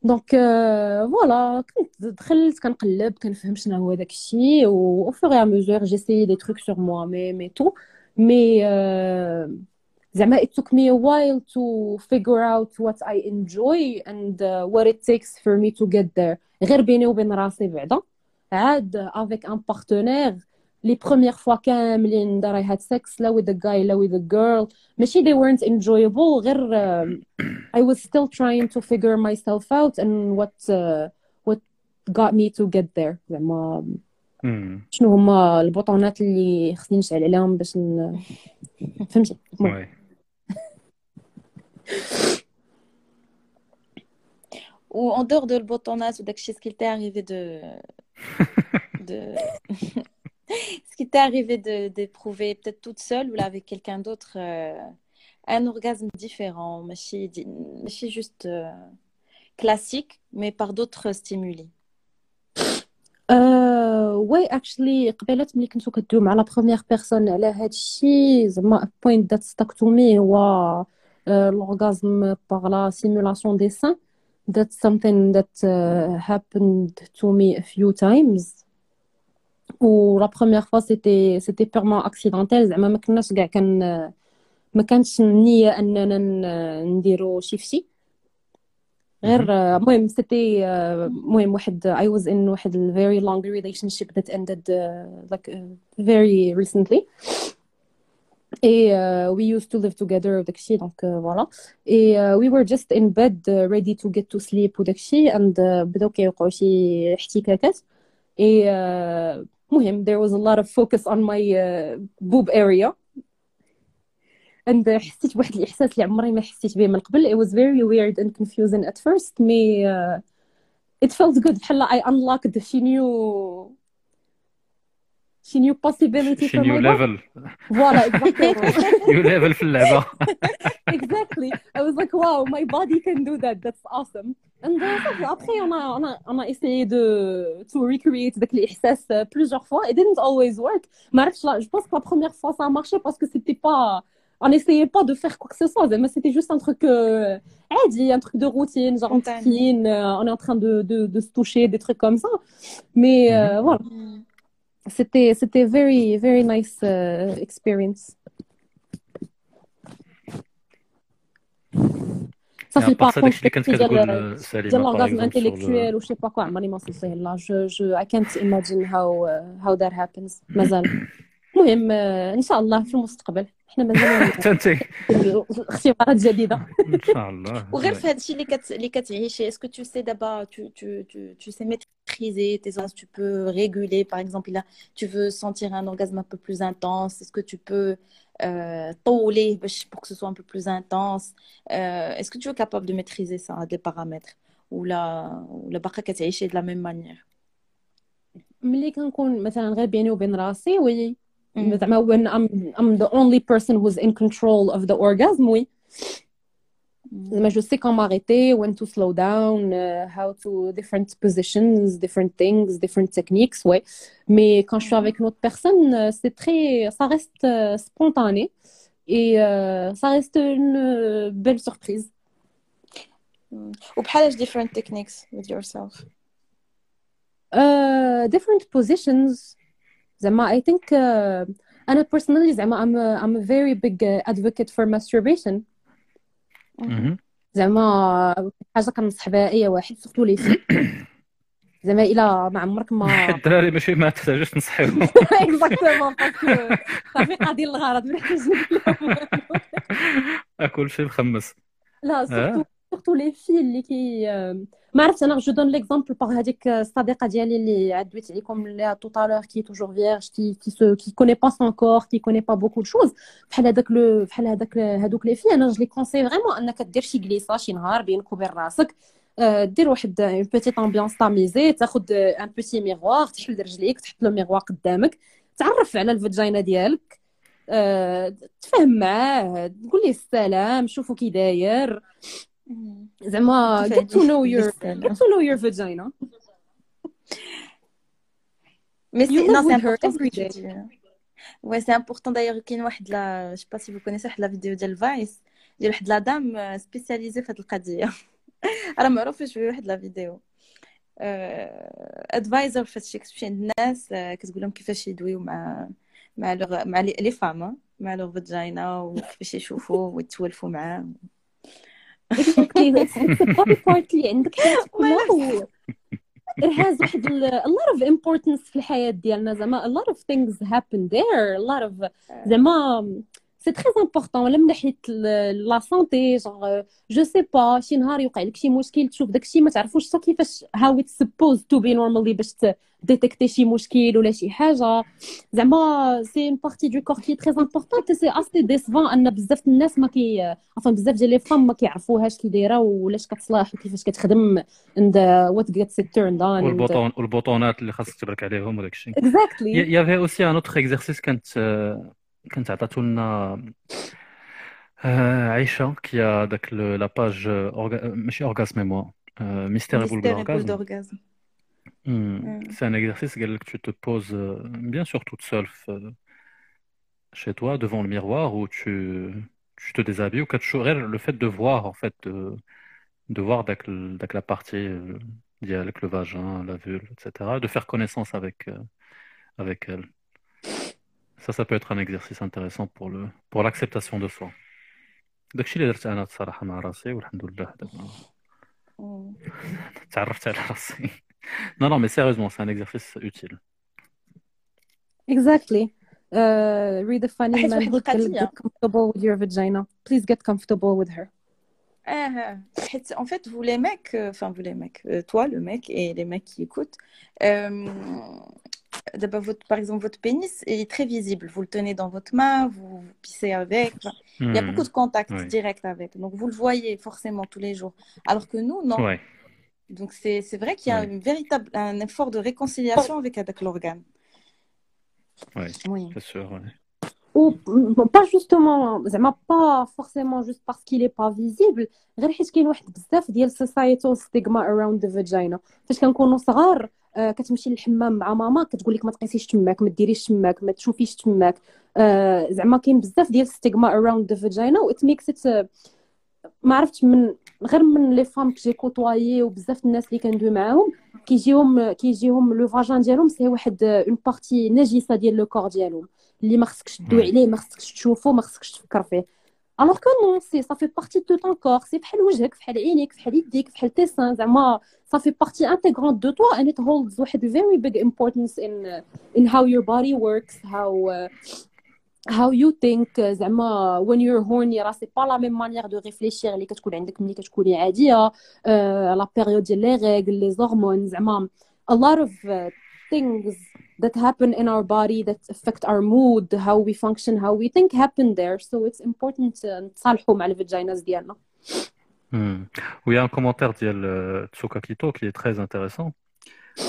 دونك فوالا كنت دخلت كنقلب كنفهم شنو هو داك الشيء و au fur et à mesure j'essayais des trucs sur moi-même et tout mais euh, زعما it took me a while to figure out what I enjoy and uh, what it takes for me to get there غير بيني وبين راسي بعدا عاد avec un partenaire les premières fois كاملين that I had sex لا with a guy لا with a girl ماشي they weren't enjoyable غير um, I was still trying to figure myself out and what uh, what got me to get there زعما مم. شنو هما البطونات اللي خصني نشعل عليهم باش ن... فهمتي المهم. وي Ou en dehors de le botonnage ou d'akshi, ce qu'il t'est arrivé de... de... ce qui t'est arrivé de d'éprouver peut-être toute seule ou là avec quelqu'un d'autre euh, un orgasme différent, ماشي دي- ماشي juste euh, classique, mais par d'autres stimuli. آه واي اكشلي قبيلات ملي كنتو كدوي مع لا بروميير بيرسون على هاد الشيء زعما بوينت ذات ستاك تو مي هو لورغازم باغ لا سيمولاسيون دي سان that's something that uh, happened to me a few times و لا بروميير فوا سيتي سيتي بيرمون اكسيدونتيل زعما ما كناش كاع كان ما كانتش النية اننا ن- نديرو شي فشي غير آه، المهم سيتي آه، المهم واحد I was in واحد ال very long relationship that ended uh, like uh, very recently et uh, we used to live together وداكشي دونك uh, voilà et uh, we were just in bed uh, ready to get to sleep وداكشي and uh, بداو كيوقعوا شي احتكاكات et uh, المهم there was a lot of focus on my uh, boob area and حسيت بواحد الإحساس اللي عمري ما حسيت به من قبل it was very weird and confusing at first مي uh, it felt good بحال I unlocked she knew she knew possibility شي for نيو my body ليفل voilà exactement نيو ليفل في اللعبه exactly I was like wow my body can do that that's awesome and uh, صافي après on a on a on a essayé de to recreate داك الإحساس uh, plusieurs fois it didn't always work ما عرفتش لا je pense que la première fois ça a marché parce que c'était pas on essayait pas de faire quoi que ce soit mais c'était juste un truc euh, عادي un truc de routine genre on Spontané. taquine, euh, on est en train de, de, de se toucher des trucs comme ça mais euh, voilà c'était c'était very very nice uh, experience. Ça c'est par contre l'orgasme intellectuel ou je sais pas quoi. Je, je, I can't imagine how uh, how that happens. المهم آه، ان شاء الله في المستقبل احنا مازال حتى انت اختبارات جديده ان شاء الله وغير في هادشي اللي كت اللي كتعيشي اسكو tu sais d'abord tu tu tu tu sais maîtriser tes sens tu peux réguler par exemple là tu veux sentir un orgasme un peu plus intense est-ce que tu peux euh, طوليه باش pour que ce soit un peu plus intense euh, est-ce que tu es capable de maîtriser ça des paramètres ولا ولا باقا كتعيشي de la même manière ملي كنكون مثلا غير بيني وبين راسي وي مم. زعما when I'm I'm the only person who's in control of the orgasm وي زعما je sais quand m'arrêter when to slow down uh, how to different positions different things different techniques ouais mais quand je suis avec une autre personne euh, c'est très ça reste euh, spontané et euh, ça reste une euh, belle surprise مم. وبحال different techniques with yourself uh, different positions زعما I think uh, أنا personally زعما I'm a, I'm a very big uh, advocate for masturbation. زعما حاجة كنصح بها أي واحد surtout les filles زعما إلا ما عمرك ما الدراري ماشي ما تحتاجوش تنصحيهم exactement parce que صافي قاضي الغرض ما نحتاج نقول أكل شي مخمس لا آه. surtout surtout les filles اللي qui ما عرفتش أنا je donne l'exemple par هذيك الصديقه ديالي اللي عدويت عليكم اللي tout qui toujours vierge qui qui se qui connaît pas son corps qui connaît pas beaucoup choses بحال هذاك لو بحال هذاك هذوك les filles أنا je les conseille vraiment انك دير شي جليسه شي نهار بينك وبين راسك دير واحد une petite ambiance tamisée تاخد un petit miroir تحل رجليك تحط le miroir قدامك تعرف على ال vagina ديالك تفهم معاه تقول ليه السلام شوفوا كي داير زعما get to know your get to know your vagina Mais c'est, non, c'est important ce que every tu day. dis. Ouais, c'est important d'ailleurs qu'il y ait واحد la, je sais pas si vous connaissez la vidéo ديال Vice ديال واحد la dame spécialisée في هاد القضية راه معروفة شوية واحد لا فيديو ادفايزر في هادشي كتمشي عند الناس آه، كتقول لهم كيفاش يدويو مع مع لغ... مع les femmes مع le vagina وكيفاش يشوفوا ويتسولفوا معاه exactly it's, it's a body part اللي عندك حياتك كلها و it has واحد ال- a lot of importance في الحياة ديالنا زعما a lot of things happen there a lot of زعما سي تري امبورطون ولا من ناحيه la santé genre je sais pas شي نهار يوقع لك شي مشكل تشوف داكشي ما تعرفوش حتى كيفاش how supposed to be normalement باش détecter شي مشكل ولا شي حاجة زعما c'est une partie du corps qui très important c'est assez décevant ان بزاف الناس ما كي افون بزاف ديال les femmes ما كيعرفوهاش كي دايره ولاش كتصلاح وكيفاش كتخدم and what gets turned on والبوطون والبوطونات اللي خاصك تبرك عليهم وداك الشيء exactly y avait aussi un autre exercice كانت كانت عطاتو لنا Euh, Aïcha, qui a donc, le- la page euh, orga- euh, ماشي orgasme et moi, euh, mystère et boule Mystère et boule d'orgasme. d'orgasme. Hmm, Mm. C'est un exercice قال لك tu te poses euh, bien sûr toute seule euh, chez toi devant le miroir où tu, tu te déshabilles ou كتشوف غير le fait de voir en fait de, de voir داك ال- داك la partie euh, ديالك le vagin, la vulve, etc. de faire connaissance avec euh, avec elle. Ça, ça peut être un exercice intéressant pour le pour l'acceptation de soi. داكشي اللي درت انا الصراحه مع راسي والحمد لله دابا Mm. تعرفت على راسي non non mais sérieusement c'est un exercice utile Exactly. Uh, redefining أحس واحد manhood قال لك القضية. get comfortable with your vagina. Please get comfortable with her. Ah, حيت- en fait, vous les mecs, euh, enfin vous les mecs, euh, toi le mec et les mecs qui écoutent, euh, d'abord, votre, par exemple, votre pénis est très visible. Vous le tenez dans votre main, vous, vous pissez avec. enfin, Il y a Hmm. beaucoup de contact Oui. direct avec. Donc vous le voyez forcément tous les jours. Alors que nous, non. Ouais. Donc c'est c'est vrai qu'il y a Ouais. une véritable, un effort de réconciliation avec, avec l'organe. Ouais, Oui. c'est sûr. ouais. Ou bon, pas justement, زعما pas forcément juste parce qu'il est pas visible غير حيت كاين واحد بزاف ديال societal stigma around the vagina فاش كنكونوا صغار آه، كتمشي للحمام مع ماما كتقول لك ما تقيسيش تماك ما ديريش تماك ما تشوفيش تماك آه، زعما كاين بزاف ديال stigma around the vagina و it makes it آه، ما عرفتش من غير من les femmes que j'ai côtoyées وبزاف الناس اللي كندوي معاهم كيجيهم كيجيهم le vagin ديالهم c'est واحد une partie نجسة ديال le corps ديالهم اللي ما خصكش تدوي. عليه ما خصكش تشوفه ما خصكش تفكر فيه alors que non c'est صافي partie de ton corps c'est بحال وجهك بحال عينيك بحال يديك بحال tes seins زعما صافي partie intégrante de toi and it holds واحد big importance in in how your body works how uh, how you think زعما when you're horny راه c'est pas la même manière de réfléchir اللي كتكون عندك ملي كتكوني عاديه la période ديال les règles les hormones زعما a lot of uh, things that happen in our body that affect our mood how we function how we think happen there so it's important uh, نتصالحوا مع الفاجيناز ديالنا Hmm. Oui, il y a un commentaire d'Yel euh, Tsuka Kito qui est très intéressant.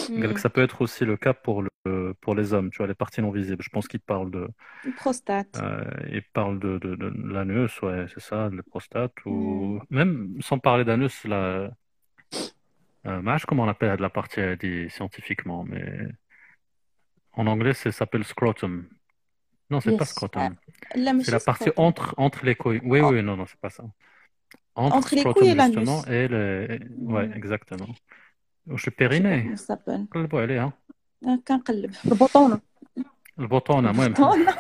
Mm. Ça peut être aussi le cas pour, le, pour les hommes, tu vois, les parties non visibles. Je pense qu'il parle de, Prostate. euh, il parle de, de, de l'anus, ouais, c'est ça, le prostate, ou même sans parler d'anus, la, euh, mais je sais comment on appelle la partie euh, dit scientifiquement, mais en anglais, ça s'appelle scrotum. Non, c'est pas Yes. scrotum. لا C'est ماشي la partie scrotum. entre, entre les couilles. Oui, oui, non, non, c'est pas ça. Entre, Entre les scrotum, couilles et l'anus. justement, et le... Ouais, Mm. exactement. Je suis Je sais pas périnée. comment ça s'appelle. قلبوا عليه ها آه، كنقلب البطونه البطونة المهم بطونة.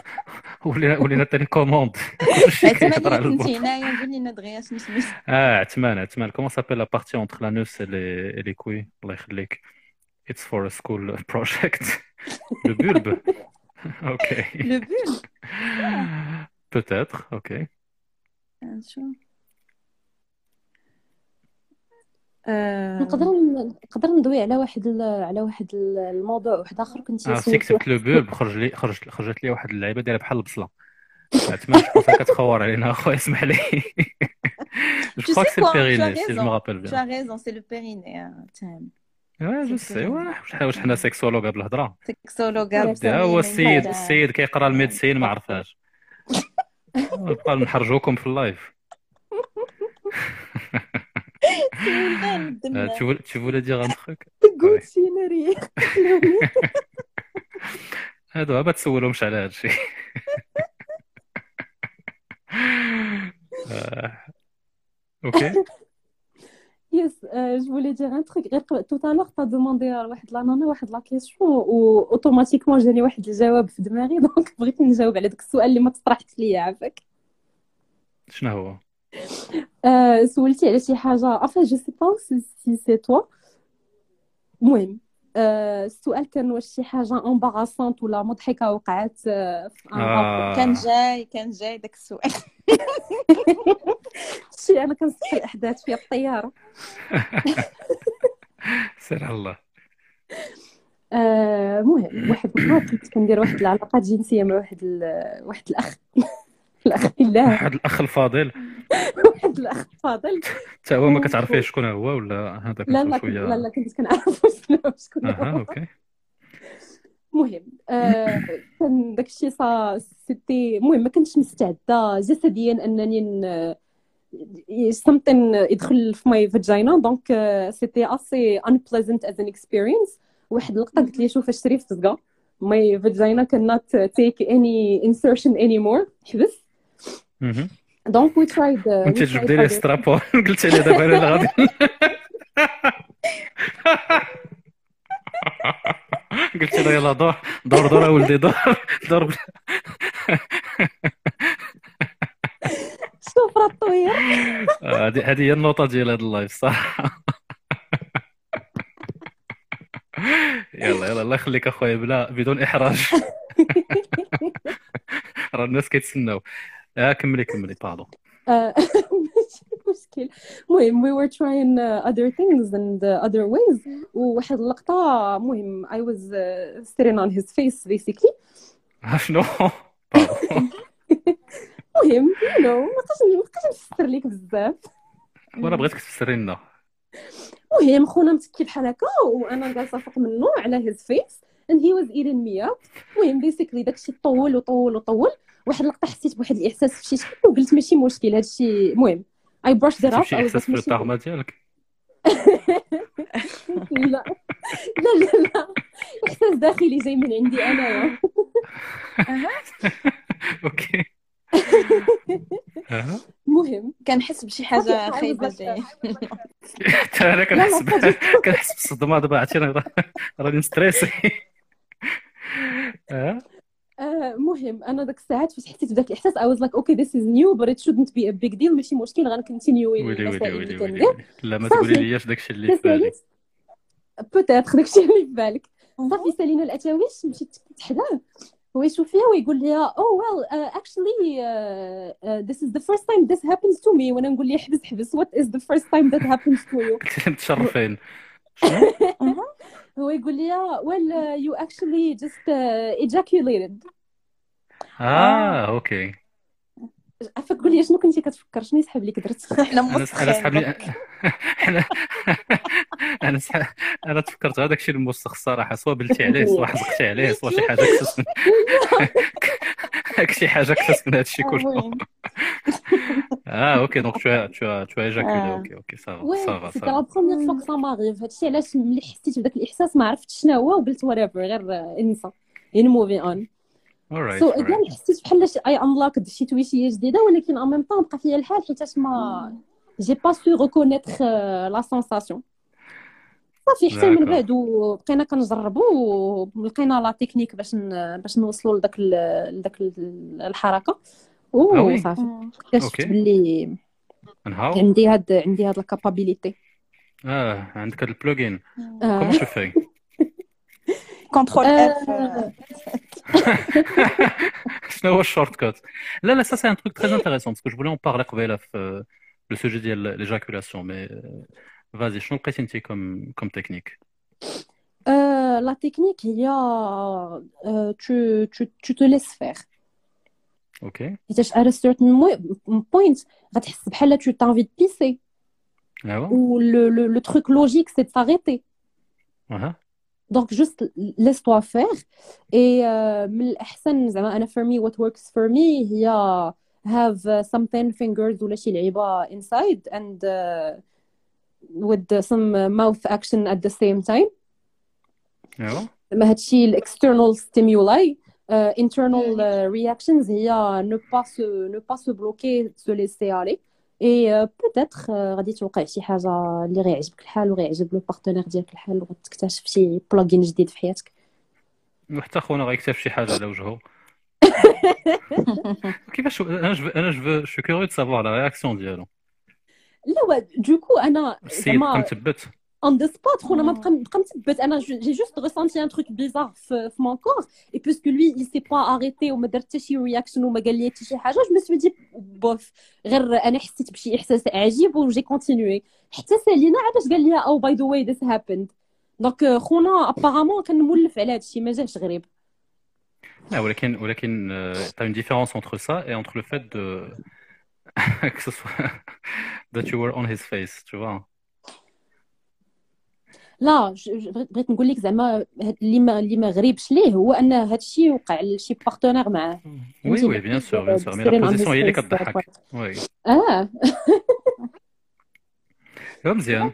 ولينا ولينا تيليكوموند كلشي عتمة كيهضر على اللي كنتي البطون هنايا قول لنا دغيا شنو سميت اه عثمان عثمان comment s'appelle la partie entre l'anus et les et les couilles الله يخليك it's for a school project le bulbe ok لو بول peut-être ok شو آه، نقدر نقدر ندوي على واحد ال- على واحد ال- الموضوع واحد اخر كنت عرفتي كتبت لو bulbe خرج لي خرجت خرجت لي واحد اللعيبه دايره بحال البصله عثمان جو بونس كتخور علينا اخويا اسمح لي je Tu crois que sais c'est le quoi, tu as périnée si je me raison. rappelle Tu bien as raison, c'est le périnée. hein. Le ouais. شحال واش حنا سيكسولوج قبل الهضره ابدا هو السيد. السيد كيقرا الميديسين ما عرفهاش نبقى نحرجوكم في اللايف voulais dire un truc? جود سيناري هادو ما تسولهمش على هادشي آه، Okay Euh, je voulais dire un truc. غير tu as demandé à واحد la nana واحد la question و automatiquement جاني واحد الجواب في دماغي donc بغيت نجاوب على داك السؤال اللي ما تطرحش ليا عافاك شنو هو سولتي على شي enfin je sais pas si si c'est toi. المهم السؤال كان واش شي حاجة embarrassante ولا مضحكة وقعت آه، في آه. كان جاي كان جاي داك السؤال. شي أنا كنسبق الأحداث في الطيارة. سير على الله. آه، المهم واحد النهار كنت كندير واحد العلاقات جنسية مع واحد ال- واحد الأخ. الأخ بالله واحد الأخ الفاضل. واحد الأخ فاضل حتى هو ما كتعرفيه شكون هو ولا هذاك لا لا كنت لا شوية لا كنت كنعرف شنو شكون أها هو okay. المهم آه، كان داكشي ça c'était المهم ما كنتش مستعدة جسديا أنني something يدخل في my vagina. donc c'était assez unpleasant as an experience. واحد اللقطة قلت لي شوف اش شري في تزكا my vagina cannot take any insertion anymore. حبس. مهم. donc tried uh, انت جبدي لي strap-on قلت لي دابا أنا غادي قلت له يلا دور دور دور اولدي دور دور شوف راه طوير آه، هذه هذه هي النوطه ديال هذا اللايف صح يلا يلا الله يخليك اخويا بلا بدون احراج راه الناس كيتسناو آه كملي كملي باردون آه، مشكل. المهم we were trying uh, other things and uh, other ways. وواحد اللقطة المهم I was uh, sitting on his face basically. شنو؟ المهم you know ما بقاش ما بقاش نفسر لك بزاف. وأنا بغيتك تفسري لنا. المهم خونا متكي بحال هكا وأنا جالسة فوق منه على his face and he was eating me up. المهم basically داكشي طول وطول وطول. واحد اللقطة حسيت بواحد الإحساس في شي شكل وقلت ماشي مشكل هادشي المهم I brushed it off شي إحساس في الطغمه ديالك لا. لا لا لا. إحساس داخلي جاي من عندي انايا okay. المهم كنحس بشي حاجة خايبة جاية. حتى أنا كنحس كنحس بالصدمة دابا عرفتي أنا راني م stressé. آه آه، المهم أنا داك الساعات فاش حسيت بداك الإحساس. I was like okay this is new but it shouldn't be a big deal. ماشي مشكل. غن continuer ويلي ويلي ويلي ويلي. لا ما تقولي ليش داكشي اللي في saleté peut-être داكشي اللي في بالك صافي سالينا الأتاويش. مشيت حداه هو يشوف فيها ويقول لي oh well uh, actually uh, uh, this is the first time this happens to me. وأنا نقول لي حبس حبس what is the first time that happens to you? قلت لي متشرفين شنو هو يقول لي well uh, you actually just uh, ejaculated اه اوكي عفاك قول لي شنو كنتي كتفكر؟ شنو يسحب لك درت؟ إحنا أنا أنا سحب لي أنا أنا. أنا تفكرت هذاك الشيء الموسخ الصراحة. سواء بلتي عليه سواء حزقتي عليه سواء شي حاجة كسس من هاك شي حاجة كسس من هذا الشيء كله. آه okay donc tu as tu as tu as éjaculé. آه. okay okay ça va oui ça va c'était la première fois que ça m'arrive هادشي علاش ملي حسيت بداك الإحساس ما عرفتش شنو هو وقلت whatever غير إنسى. يعني موفي اون سو alright again حسيت بحال I unlocked شي تويشية جديدة ولكن en même temps بقى فيا الحال حيتاش mais j'ai pas su reconnaître la sensation صافي حتى من. بعد وبقينا كنجربوا ولقينا la technique باش. باش نوصلوا لذاك ال... لذاك ال- الحركة. Ah. وصافي اكتشفت okay. باللي and how? عندي هاد عندي هاد ال capability آه عندك هذا ال plugin. كومون شو في كنترول اف شنو هو الشورت كات لا لا ça c'est un truc très intéressant parce que je voulais en parler قبيله في le sujet ديال l'éjaculation mais euh, vas-y شنو لقيتي انت comme comme technique Euh, la technique, il y a. euh, tu, tu, tu te laisses faire. اوكي حيتاش at a certain mo- point غتحس بحال tu t'as envie de pisser ايوا ou le, le, le truc logique c'est de s'arrêter donc juste laisse-toi faire et من الأحسن زعما أنا for me what works for me هي have some thin fingers ولا شي لعيبة inside and uh, with some mouth action at the same time. ما هادشي ال external stimuli uh, internal uh, reactions هي ne pas se ne pas se bloquer se laisser aller. Peut-être uh, غادي توقع شي حاجة اللي غيعجبك الحال وغيعجب le partenaire ديالك الحال وغتكتشف شي plugin جديد في حياتك وحتى خونا غيكتشف شي حاجة على وجهه كيفاش أنا je أنا je suis curieux de savoir la réaction ديالو لا du coup أنا السيد زعما اون ذا سبوت خونا ما بقى بقى مثبت انا جي جوست ريسونتي ان تروك بيزار في في مون كور اي بويسكو لوي il s'est pas arrêté وما دار حتى شي رياكشن وما قال لي حتى شي حاجه جو مي سوي دي بوف غير انا حسيت بشي احساس عجيب وجي كونتينيوي حتى سالينا علاش قال لي او باي ذا واي ذس هابند دونك خونا ابارامون كان مولف على هذا الشيء ما جاش غريب لا ولكن ولكن tu as une différence entre ça et entre le fait de que ce soit that you were on his face tu vois لا بغيت نقول لك زعما اللي ما اللي ما غريبش ليه هو أن هاد الشيء وقع لشي partenaire معاه. oui oui bien sûr bien sûr. mais la position هي اللي كتضحك oui. آه. مزيان.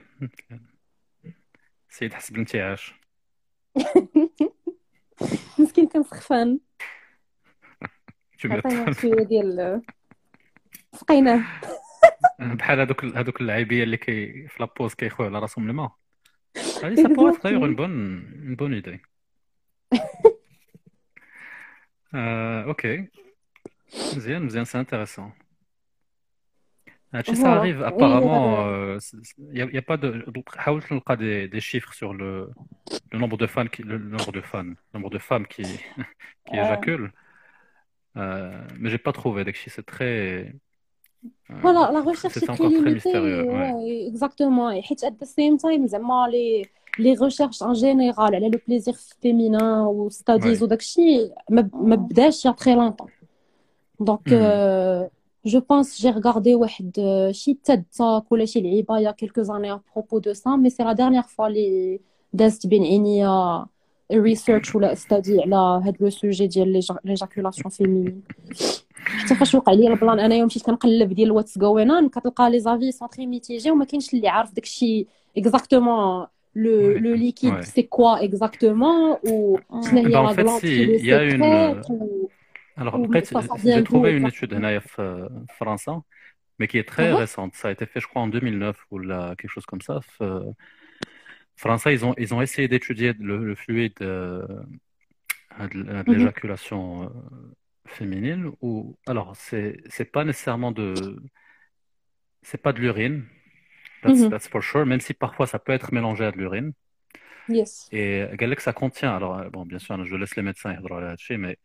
سيد حسب الانتعاش مسكين كان سخفان. عطينا. شوية ديال سقيناه. بحال هذوك هذوك اللعيبية اللي كي في la pause كيخويو على راسهم الماء Ah oui, ça pourrait être une bonne, une bonne idée. Euh, ok. Bien, bien, c'est intéressant. Ah, tu sais, ça arrive apparemment. Euh, il n'y a, il y a pas de. donc, Raoul nous fera des, des chiffres sur le, le nombre de fans qui, le nombre de fans, le nombre de femmes qui, qui Euh, éjaculent. Euh, mais j'ai pas trouvé. Donc, c'est très, فوالا لا ريشيرش c'est سي encore تري très ليميتي mystérieux ouais. اكزاكتومون حيت ات ذا سيم تايم زعما لي لي ريشيرش ان جينيرال على لو بليزير فيمينين و ستاديز Ouais. وداكشي ما ما بداش يا تري لونطون دونك Mhm. جو بونس جي ريغاردي واحد آه، شي تيد توك ولا شي لعيبه يا كيلكو زاني ا بروبو دو سا مي سي لا ديرنيير فوا لي دازت بين عينيا ريسيرش ولا ستادي على هاد لو سوجي ديال ليجاكولاسيون فيمينين حتى فاش وقع لي البلان انايا مشيت كنقلب ديال واتس جوين اون كتلقى لي زافي سون تري ميتيجي وما كاينش اللي عارف داكشي اكزاكتومون لو Ouais. لو ليكيد Ouais. سي كوا اكزاكتومون وشنو هي Bah, en لا fait, غلاند si, كي il y a لو une. سيكريت و Alors, ou après, ça, ça j'ai vient trouvé d'où une étude exactement هنايا في في فرنسا mais qui est très Mhm. récente. Ça a été fait, je crois, en 2009 ou là, quelque chose comme ça. Français, ils ont, ils ont essayé d'étudier le, fluide euh, de, mhm. l'éjaculation euh, féminine. Ou, alors, c'est pas nécessairement de. C'est pas de l'urine. That's, mm for sure. Même si parfois ça peut être mélangé à de l'urine. Yes. Et Galek, ça contient? Alors, euh, bon, bien sûr, je laisse les médecins là-dessus, mais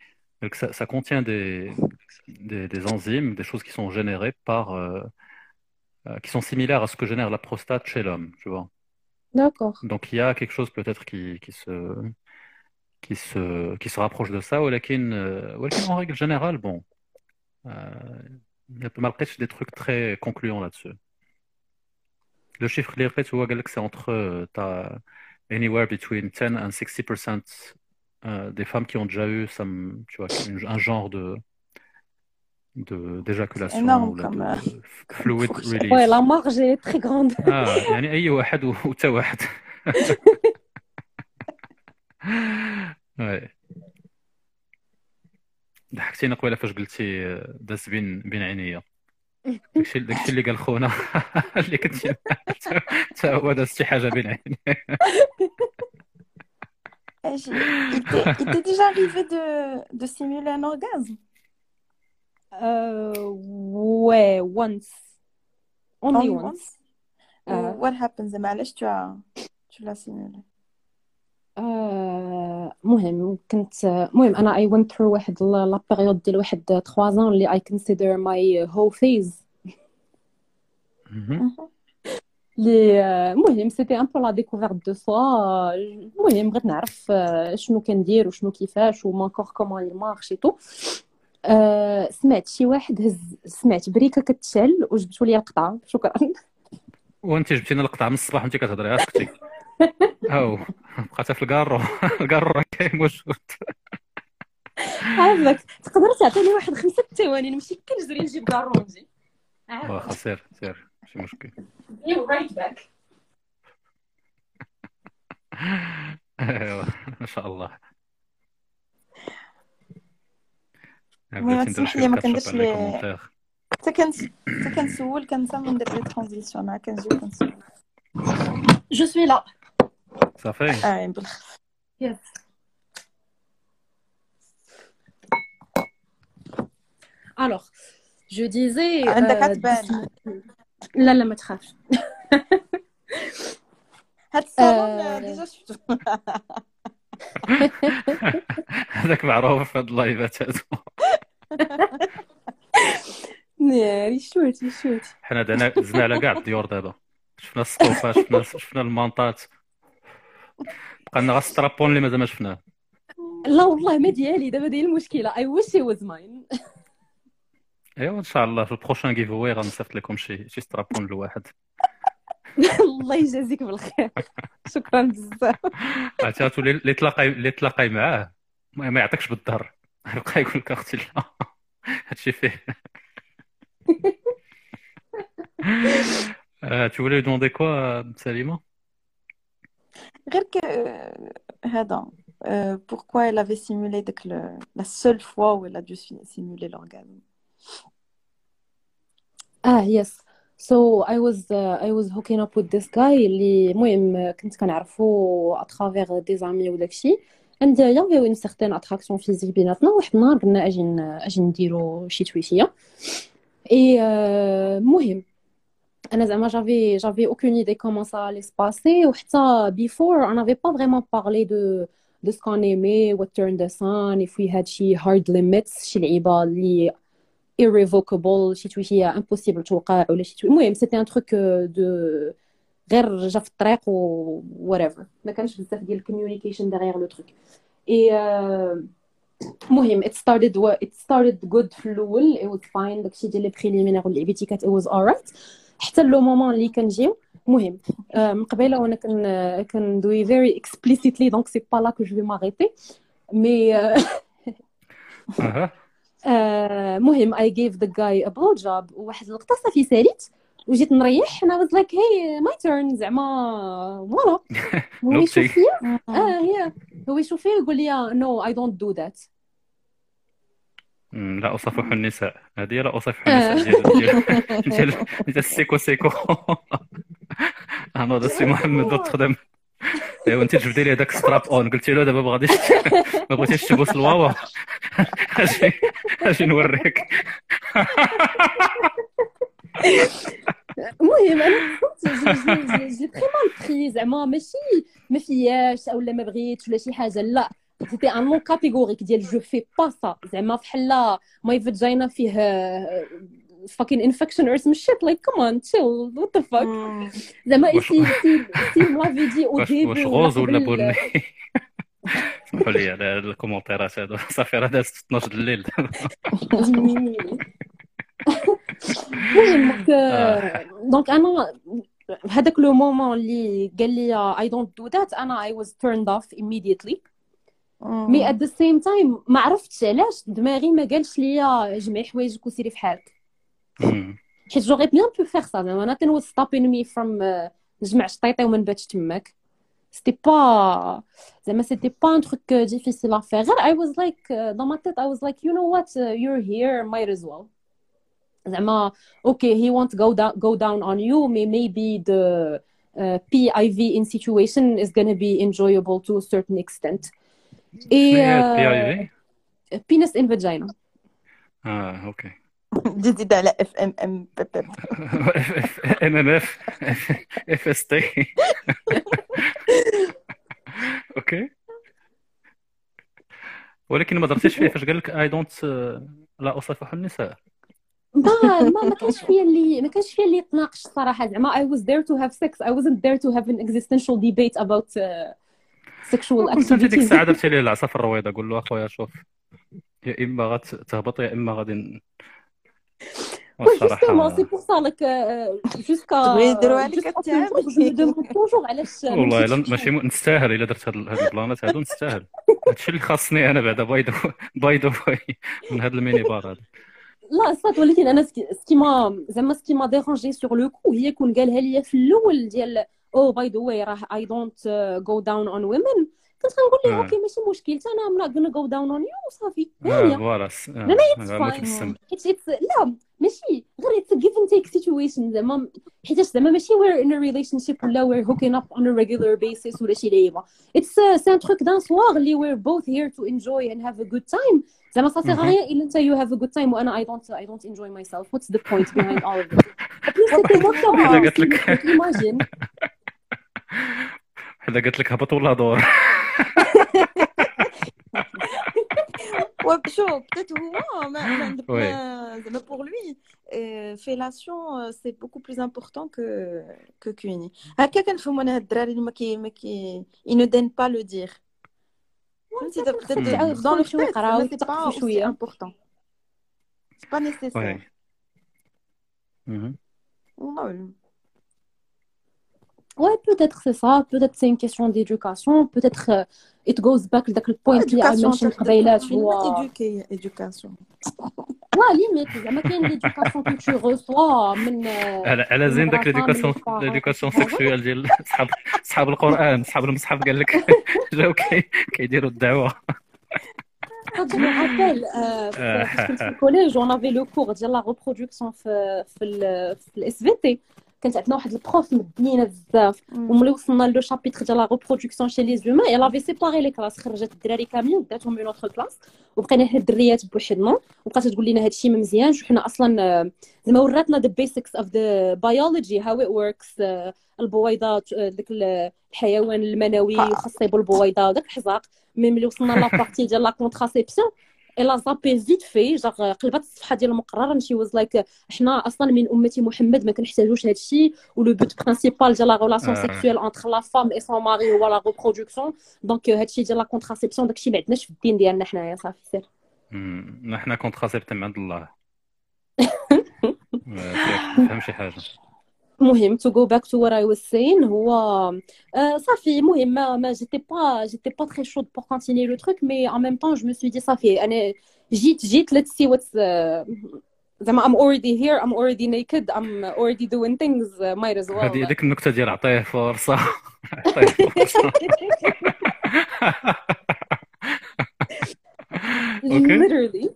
euh, ça, contient des, des, enzymes, des choses qui sont générées par. Qui sont similaires à ce que génère la prostate chez l'homme, tu vois. داكوغ Donc il y a quelque chose peut-être qui, qui se, qui se, qui se rapproche de ça, ولكن, euh, ولكن en règle générale, bon, euh, ما لقيتش des trucs très concluants là-dessus. Le chiffre اللي لقيت هو قال لك c'est entre euh, t'as anywhere between 10 and 60% euh, des femmes qui ont déjà eu some, tu vois, une- un genre de de d'éjaculation énorme ou comme, de, euh, fluid release. وي لا مارج اي تري غروند آه يعني اي واحد و- وتا واحد وي ضحكتينا قبيلة فاش قلتي آه، داز بين بين عينيا. داكشي داكشي اللي قال خونا. اللي كنتي حتى هو داز شي حاجة بين t'est il t'est déjà arrivé de, de simuler un orgasme ouais once. Only Only once. آه. what happens? زعما علاش tu as tu l'as simulé. آه، مهم. كنت المهم أنا اي went through واحد لا بيريود ديال واحد 3 ans اللي consider my whole phase. اللي آه، المهم سيتي ان بو لا ديكوفيرت دو سوا المهم بغيت نعرف آه، شنو كندير وشنو كيفاش وما كور كومون il مارش تو آه، سمعت شي واحد هز سمعت بريكة كتشل وجبتوا لي القطعه شكرا. وانت جبتينا القطعة من الصباح وانت كتهضري اسكتي هاو بقات في الكارو الكارو راه كاين موجود. عافاك. تقدر تعطيني واحد خمسة ثواني؟ نمشي كنجري نجيب كارو ونجي. واخا سير سير ماشي مشكل. right back ايوا ما شاء الله. المهم بلاتي ندير تسمح شويه لي ما كاتشب كنديرش على لي لي كومونتير حتى كنت حتى كنسول كنسى من ندير لي ترانزيسيون عا كنجي كنسول جو سوي لا صافي اه بالخف يس Alors, je disais. عندك euh, عتبان لا لا ما تخافش هاد الصالون آه. ديجا شفتو هذاك معروف في هاد اللايفات هادو حنا دنا دزنا على كاع الديور دابا. شفنا السطوفه شفنا شفنا المانطات بقى لنا غير ال strap-on اللي مازال ما شفناه. لا والله ما ديالي. دابا داير المشكلة. I wish it was mine. أيوا إن شاء الله في ال prochain giveaway غنصيفط لكم شي شي strap-on لواحد. الله يجازيك بالخير. شكرا بزاف. عرفتي اللي تلاقاي اللي تلاقاي معاه. ما ما يعطيكش بالظهر يبقى يقول لك أختي لا. هادشي فيه. آه، tu voulais lui demander quoi Salima غير ك هذا euh, pourquoi elle avait simulé داك le- la seule fois où elle a dû si- simuler l'orgasme اه يس so I was uh, I was hooking up with this guy اللي المهم كنت كنعرفو اترافيغ دي زامي وداكشي and uh, y avait une certaine attraction physique بيناتنا واحد النهار قلنا اجي ن- اجي نديرو شي تويشيه et euh, المهم انا زعما j'avais j'avais aucune idée comment ça allait se passer وحتى before on n'avait pas vraiment parlé de de ce qu'on aimait what turned us on if we had شي hard limits شي لعيبه اللي irrevocable شي تويشيه impossible توقع ولا شي توي المهم سيتي ان تروك دو غير جا في الطريق و whatever ما كانش بزاف ديال الكوميونيكيشن ديغيغ لو تروك اي المهم it started wa- it started good في الاول it was fine داكشي ديال لي بريليمينير واللعبيتي كانت it was alright حتى le moment اللي كنجيو المهم آه، من قبيلة وأنا كن كندوي very explicitly donc c'est pas là que je vais m'arrêter. Mais euh, أها. آه، مهم. I gave the guy a blowjob. وواحد اللقطة صافي ساليت. وجيت نريح. أنا was like hey my turn. زعما voilà هو. يشوف فيا؟ آه هي. هو يشوف فيا يقول لي no I don't do that. مم، لا أصافح النساء. هذه لا أصافح النساء ديال ديال ديال ديال السيكو سيكو. أنا هذا السي محمد تخدم. ايوا أنت جبدي لي هذاك strap-on قلتي له دابا ما غاديش ما بغيتيش تبوس الواوا أجي أجي نوريك. المهم أنا كنت جي تري مال بري زعما ماشي ما فياش اولا ما بغيتش ولا شي حاجة. لا. سيتي ان نون كاتيغوريك ديال جو في با سا زعما بحال ماي فاجينا فيه fucking infection or some shit. Like come on chill. What the fuck? زعما سي سي سي ملافي دي أو واش ديبي واش غوز ولا بني سمحوا لي على الكومونتيرات هادو صافي راه دازت 12 د الليل المهم donc أنا هذاك le moment اللي قال لي I don't do that. أنا I was turned off immediately. مي at the same time ما عرفتش علاش دماغي ما قالش ليا جمعي حوايجك وسيري في حالك مم. حيت جوغي بيان بو فيغ سا زعما nothing was stopping me from uh, نجمع شطيطي وما نباتش تماك سيتي با زعما سيتي با ان تروك ديفيسيل ا فيغ غير I was like uh, dans ma tête I was like you know what uh, you're here might as well زعما okay he won't go down go down on you may maybe the uh, PIV in situation is gonna be enjoyable to a certain extent شنو هي Et اي penis in vagina. آه okay. جديد على اف ام ام ام ام اف اف اس تي أوكي. ولكن ما درتيش فيه فاش قال لك I don't لا اصافح النساء؟ ما ما ما كانش فيا اللي ما كانش فيا اللي يتناقش صراحة. زعما I was there to have sex. I wasn't there to have an existential debate about uh, sexual كنت انت ديك الساعة درتي ليه العصا في الرويضه قول له أخويا شوف. يا إما غتهبط يا إما غادي ن- Oui, justement, والصراحه c'est pour ça like uh, jusqu'à تبغي يديروها لك toujours علاش والله الا ماشي نستاهل إلا درت هاد ال- هاد البلانات هادو نستاهل. هادشي اللي خاصني أنا بعدا by the by the way من هاد ال mini bar هذا لا صات ولكن أنا ce qui m'a زعما ce qui m'a dérangé sur le coup هي كون قالها لي في الأول ديال oh by the way راه I don't go down on women كنت كنقول له okay ماشي مشكل. أنا I'm not gonna go down on you وصافي voilà أنا it's it's لا ماشي. غير it's give and take situation زعما حيت زعما ماشي we're in a relationship ولا we're hooking up on a regular basis ولا شي لعيبة. it's c'est un truc d'un soir اللي we're both here to enjoy and have a good time زعما صافي غايا الا انت you have a good time وأنا I don't I don't enjoy myself what's the point behind all اوف ذا قلت ذا imagine وحده قالت لك هبط ولا دور Ouais, chaud. Peut-être هو ما ما Oui. ما- زعما pour lui euh, fellation euh, c'est beaucoup plus important que que كوني هكا كنفهموا انا هاد الدراري اللي ما كي ما كي ils ne daignent pas le dire فهمتي دابا خصك peut-être تعاود dans leur شويه tête يقراو زعما c'est pas يثقفوا aussi شويه important c'est pas nécessaire وي مهم. والله أعلم. Ouais, peut-être c'est ça, peut-être c'est une question d'éducation, peut-être euh, it goes back لذاك البوينت اللي Éducation, mentioned قبيلات t'as- هو éduquer, éducation. وا ليميت زعما كاين ليدوكاسيون كو تو ريسوا من آه، على على زين داك المدرسة، من ليديكاسيون البارون، ليديكاسيون هذا. سيكسويال ديال صحاب صحاب القران صحاب المصحف قال لك جاو كي- كيديروا الدعوه Je me rappelle, euh, آه، parce que في الكوليج on avait le cours ديال لا reproduction في في ال في في كانت عندنا واحد ال prof متدينة بزاف وملي وصلنا le chapitre ديال la reproduction chez les humains elle avait séparé les classes خرجت الدراري كاملين وداتهم une autre classe وبقينا حنا الدريات بوحدنا وبقات تقول لنا هادشي ما مزيانش وحنا أصلا آه، زعما وراتنا the basics of the biology how it works آه، البويضات آه، داك ال- الحيوان المنوي وخاص البويضة وداك الحزاق mais ملي وصلنا la partie ديال la contraception elle a zappé vite fait genre قلبت الصفحة ديال المقرر she was like حنا أصلا من أمة محمد ما كنحتاجوش هذا الشيء. و le but principal ديال la relation. sexuelle entre la femme et son mari هو la reproduction donc هذا الشيء ديال la contraception داك الشيء ما عندناش في الدين ديالنا حنايا صافي سير. حنا contracept من عند الله. فهم شي حاجة. مهم to go back to what I was saying هو آه، صافي مهم. mais j'étais pas j'étais pas très chaude pour continuer le truc mais en même temps je me suis dit صافي أنا جيت جيت let's see what's زعما I'm already here I'm already naked I'm already doing things might as well هذيك ديك النكته ديال عطيه فرصة. literally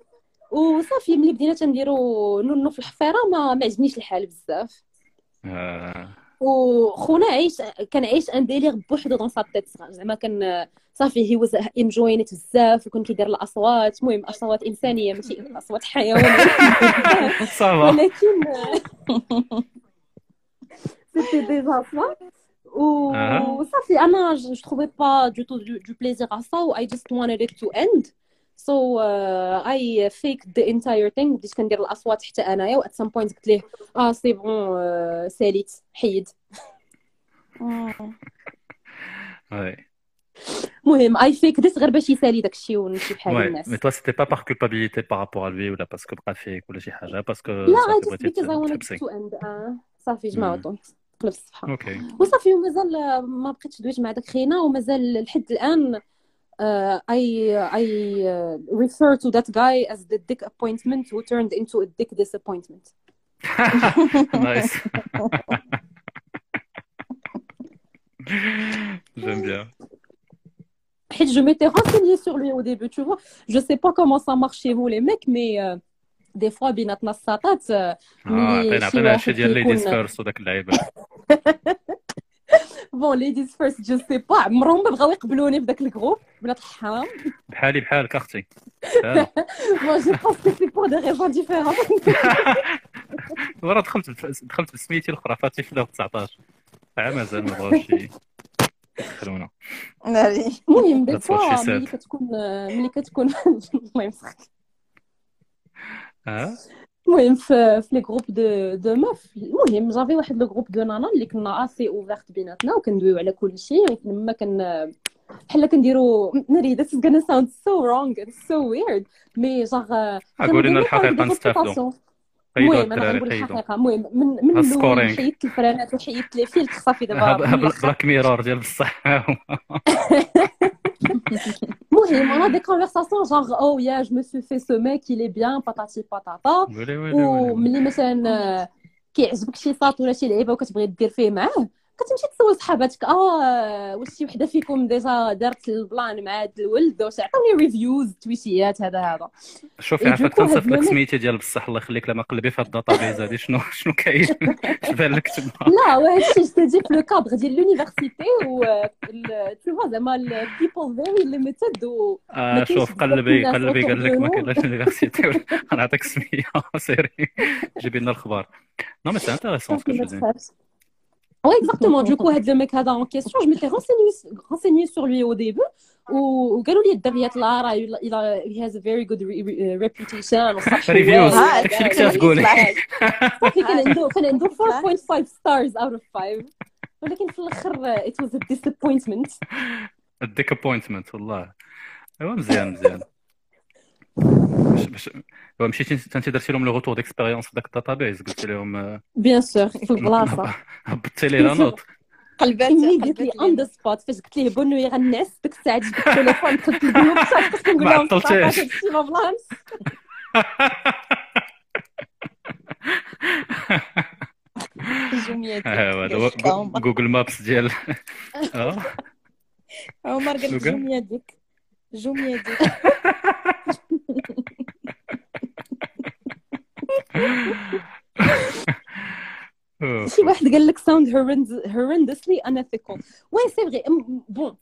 صافي ملي بدينا تنديرو نونو في الحفيرة ما عجبنيش الحال بزاف. وخونا عايش كان عايش un délire بوحدو dans sa tête زعما كان صافي he was enjoying بزاف وكان كيدير الأصوات. المهم أصوات إنسانية ماشي أصوات حيوانية. ça va ولكن c'était ça أها. وصافي أنا je trouvais pas du tout de plaisir à ça و I just wanted it to end. So uh, I faked the entire thing بديت كندير الأصوات حتى أنايا و at some point قلت ليه آه c'est bon ساليت حيد. المهم I faked it غير باش يسالي داكشي ونمشي بحال. الناس pas par culpabilité par rapport à lui ou là parce que بقى فيك ولا شي parce que لا I wanted تحبسي. to end آه. صافي. donc قلب الصفحة okay وصافي ومازال آه، ما بقيتش دويت مع داك خينا ومازال لحد الآن uh, I I uh, refer to that guy as the dick appointment who turned into a dick disappointment. Nice. J'aime bien. Et je m'étais renseignée sur lui au début, tu vois. Je sais pas comment ça marche chez vous les mecs, mais euh, des fois بيناتنا الساطات آه، اه ملي عطينا شي عطينا واحد هادشي ديال كيكون- ليديز فيرست وداك اللعيبة bon ladies first je sais pas عمرهم ما بغاو يقبلوني في داك ال groupe بنات الحرام. بحالي بحالك أختي. Moi, je pense que c'est pour des raisons différentes. ورا دخلت دخلت بسميتي الأخرى فاتي في 2019 عا مازال ما بغاوش يدخلونا. ناري. المهم دي said. ملي كتكون ملي كتكون الله يمسخك آه؟ المهم في في les groupes de de meufs المهم j'avais واحد le groupe de nanas اللي كنا assez ouvertes بيناتنا وكندويو على كل شيء. لما كن بحال كنديرو ناري this is gonna sound so wrong it's so weird. mais genre قولي لنا الحقيقة نستافدوا حيدوا المهم أنا غنقول الحقيقة المهم من من الأول. حيدت الفرانات وحيدت les filtres صافي دابا الآخر. Black Mirror ديال بصح. المهم انا دي كونفرساسيون جونغ او يا جو مو سو في سو ميك il est bien patati patata ويلي ويلي ويلي وملي مثلا آه، كيعجبك شي صاط ولا شي لعيبه وكتبغي دير فيه معاه كتمشي تسول صحاباتك. آه واش شي وحدة فيكم ديجا دارت البلان مع هذا الولد واش عطوني ريفيوز تويتيات هذا هذا. شوفي دوكو تنصف لك سميتي ديال بصح الله يخليك لما قلبي في هاد الداتابيز هادي شنو شنو كاين؟ شبان لك تما؟ لا وهذا الشيء دي في لو كادر ديال لونيفرسيتي و تو زعما البيبل فيري ليميتد و آه كاينش شوف قلبي قلبي قال لك ما كاينلاش يونيفرسيتي غنعطيك سمية سيري. جيبي لنا الخبار. نو مي سي انتيريسون سكو Oui, exactement. Du coup, هاد le mec هذا en question, je m'étais renseigné, renseigné sur lui au début. و- وقالوا لي الدريات لا راه il a, he has a very good re- re- reputation وصح هو ريفيوز آه، داكشي اللي كنت تقولي صافي كان عنده كان عنده 4.5 stars out of 5 ولكن في الاخر it was a disappointment الديك ابوينتمنت والله ايوا مزيان مزيان باش باش ايوا مشيتي انت درتي لهم لو روتور ديكسبيريونس في داك الداتابيز قلت لهم آه، bien sûr في البلاصه هبطتي لي لا نوت قلبات immediately on the spot فاش قلت ليه بونو يغنس ديك الساعه جبت التليفون دخلت للبيوت صافي كنقول ما لهم عطلتيهش. هادشي ما بلانش جمية ها هو هذا هو جو- جوجل مابس ديال اه عمر قال لك شنو قال؟ جمية ديك جمية ديك أوه. شي واحد قال لك sound horrend- horrendously unethical وي سي فغي بون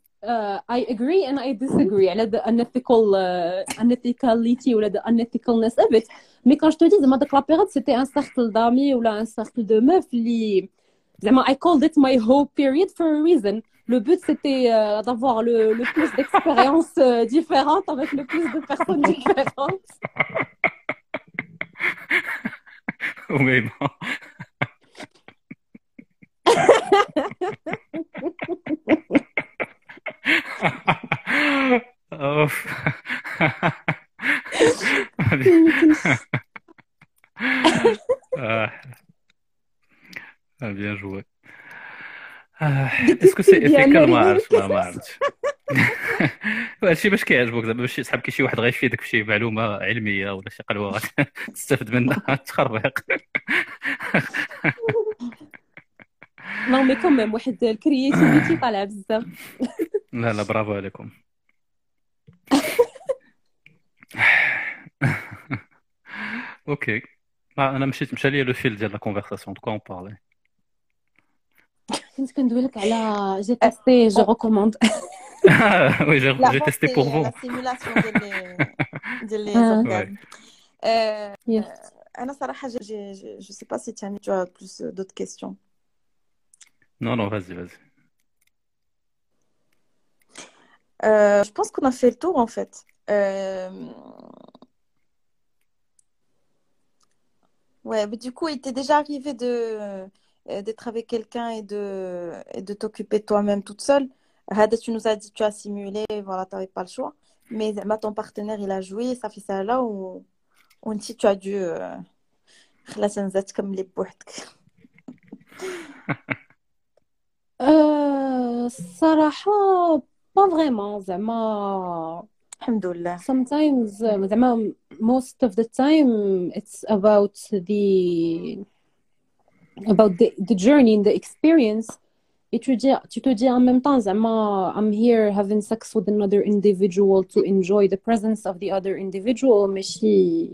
I agree and I disagree على the unethical uh, unethicality ولا the unethicalness of it mais quand je te dis زعما ديك la période c'était un cercle d'amis ولا un cercle de meufs اللي زعما I called it my whole period for a reason le but c'était euh, d'avoir le, le plus d'expériences euh, différentes avec le plus de personnes différentes Bon. Ouf. Ah. Ah, bien joué. Que c'est ethical ما عرفتش ما عرفتش هادشي باش كيعجبك زعما باش صحاب كي شي واحد غيفيدك بشي معلومة علمية ولا شي قلوة تستافد منها تخربيق non mais quand même واحد الكرياتيفيتي طالعه بزاف لا لا برافو عليكم اوكي آه، انا مشيت مشى لي لو فيل ديال لا كونفرساسيون دو كوا اون بارلي كنت كندوي لك على جي تيستي جو ريكوموند وي جي لا جي تيستي بور فو لا سيمولاسيون ديال لي ديال لي آه. زورغان آه، Yes. انا صراحه جو جو جو سي با سي تاني tu as plus d'autres Non, non, vas-y, vas-y. Euh, je pense qu'on a fait le tour en fait. Euh... Ouais, mais du coup, il t'est déjà arrivé de euh, d'être avec quelqu'un et de, et de t'occuper toi-même toute seule? Tu nous as dit que tu as simulé, voilà, tu n'avais pas le choix. Mais bah, ton partenaire, il a joué, ça fait ça là où on dit tu as dû. Euh, comme les نزات تكملي بوحدك. Euh, صراحة pas vraiment زعما الحمد لله. sometimes uh, زعما most of the time it's about the about the, the journey and the experience et tu dis tu te dis en même temps زعما I'm here having sex with another individual to enjoy the presence of the other individual ماشي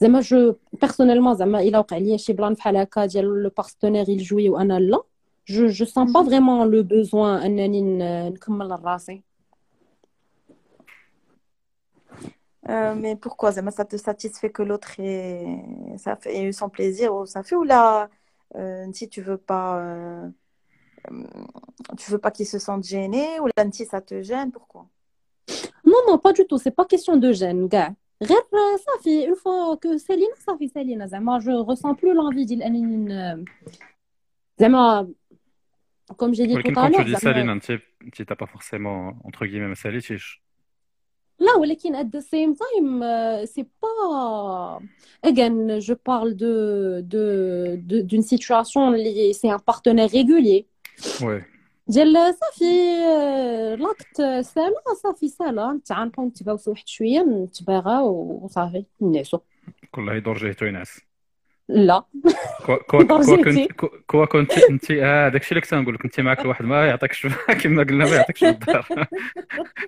زعما جو personnellement زعما الا وقع لي شي بلان بحال هكا ديال لو بارتنير يجوي وانا لا je je sens pas vraiment le besoin انني ن- نكمل راسي Euh, mais pourquoi Zama, ça te satisfait que l'autre ait, ça fait, ait eu son plaisir ou ça fait ou là euh, si tu veux pas euh, euh, tu veux pas qu'il se sente gêné ou là si ça te gêne pourquoi Non, non, pas du tout. C'est pas question de gêne, gars. غير صافي une fois que سالينا صافي سالينا زعما je ressens plus l'envie ديال انني ن- زعما comme j'ai dit ولكن tout à كون تو l'heure دي زعما سالينا انت انت تا با فورسيمون اونتر كيمي ما ساليتيش لا ولكن at the same time euh, c'est pas again je parle de de de- d'une situation اللي c'est un partenaire régulier وي ديال صافي آه، لاكت سالا صافي سالا نتعانقوا نتباوسوا واحد شويه نتباغاو وصافي نعسوا كلها يدور جهته ينعس لا. كوا. كنت انت آه داكشي اللي كنت نقول لك انت معك الواحد ما يعطيكش كما قلنا ما يعطيكش الدار.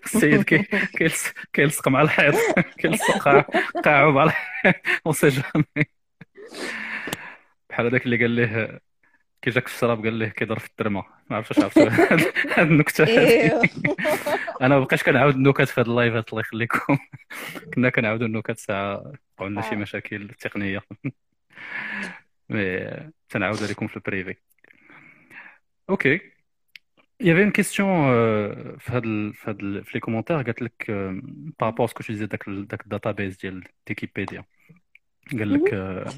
السيد كي كيلص- كيلصق مع الحيط. كيلصق قاع- قاعو مع الحيط. بحال هذاك اللي قال ليه كي جاك الشراب قال ليه كيضرب في الترمة. ما عرفتش عرفت هاد هاد النكتة. هادي. أنا ما بقيتش كنعاود النكت في هاد اللايفات الله يخليكم كنا كنعاودوا النكت ساعة وقعوا لنا شي آه. مشاكل تقنية. مي تنعاودها لكم في البريفي اوكي Il y avait une question euh, في هاد ال- في هاد ال- في لي كومونتير قالت لك euh, par rapport à ce que tu disais داك ال- داك الداتابيز ديال ويكيبيديا قال لك euh,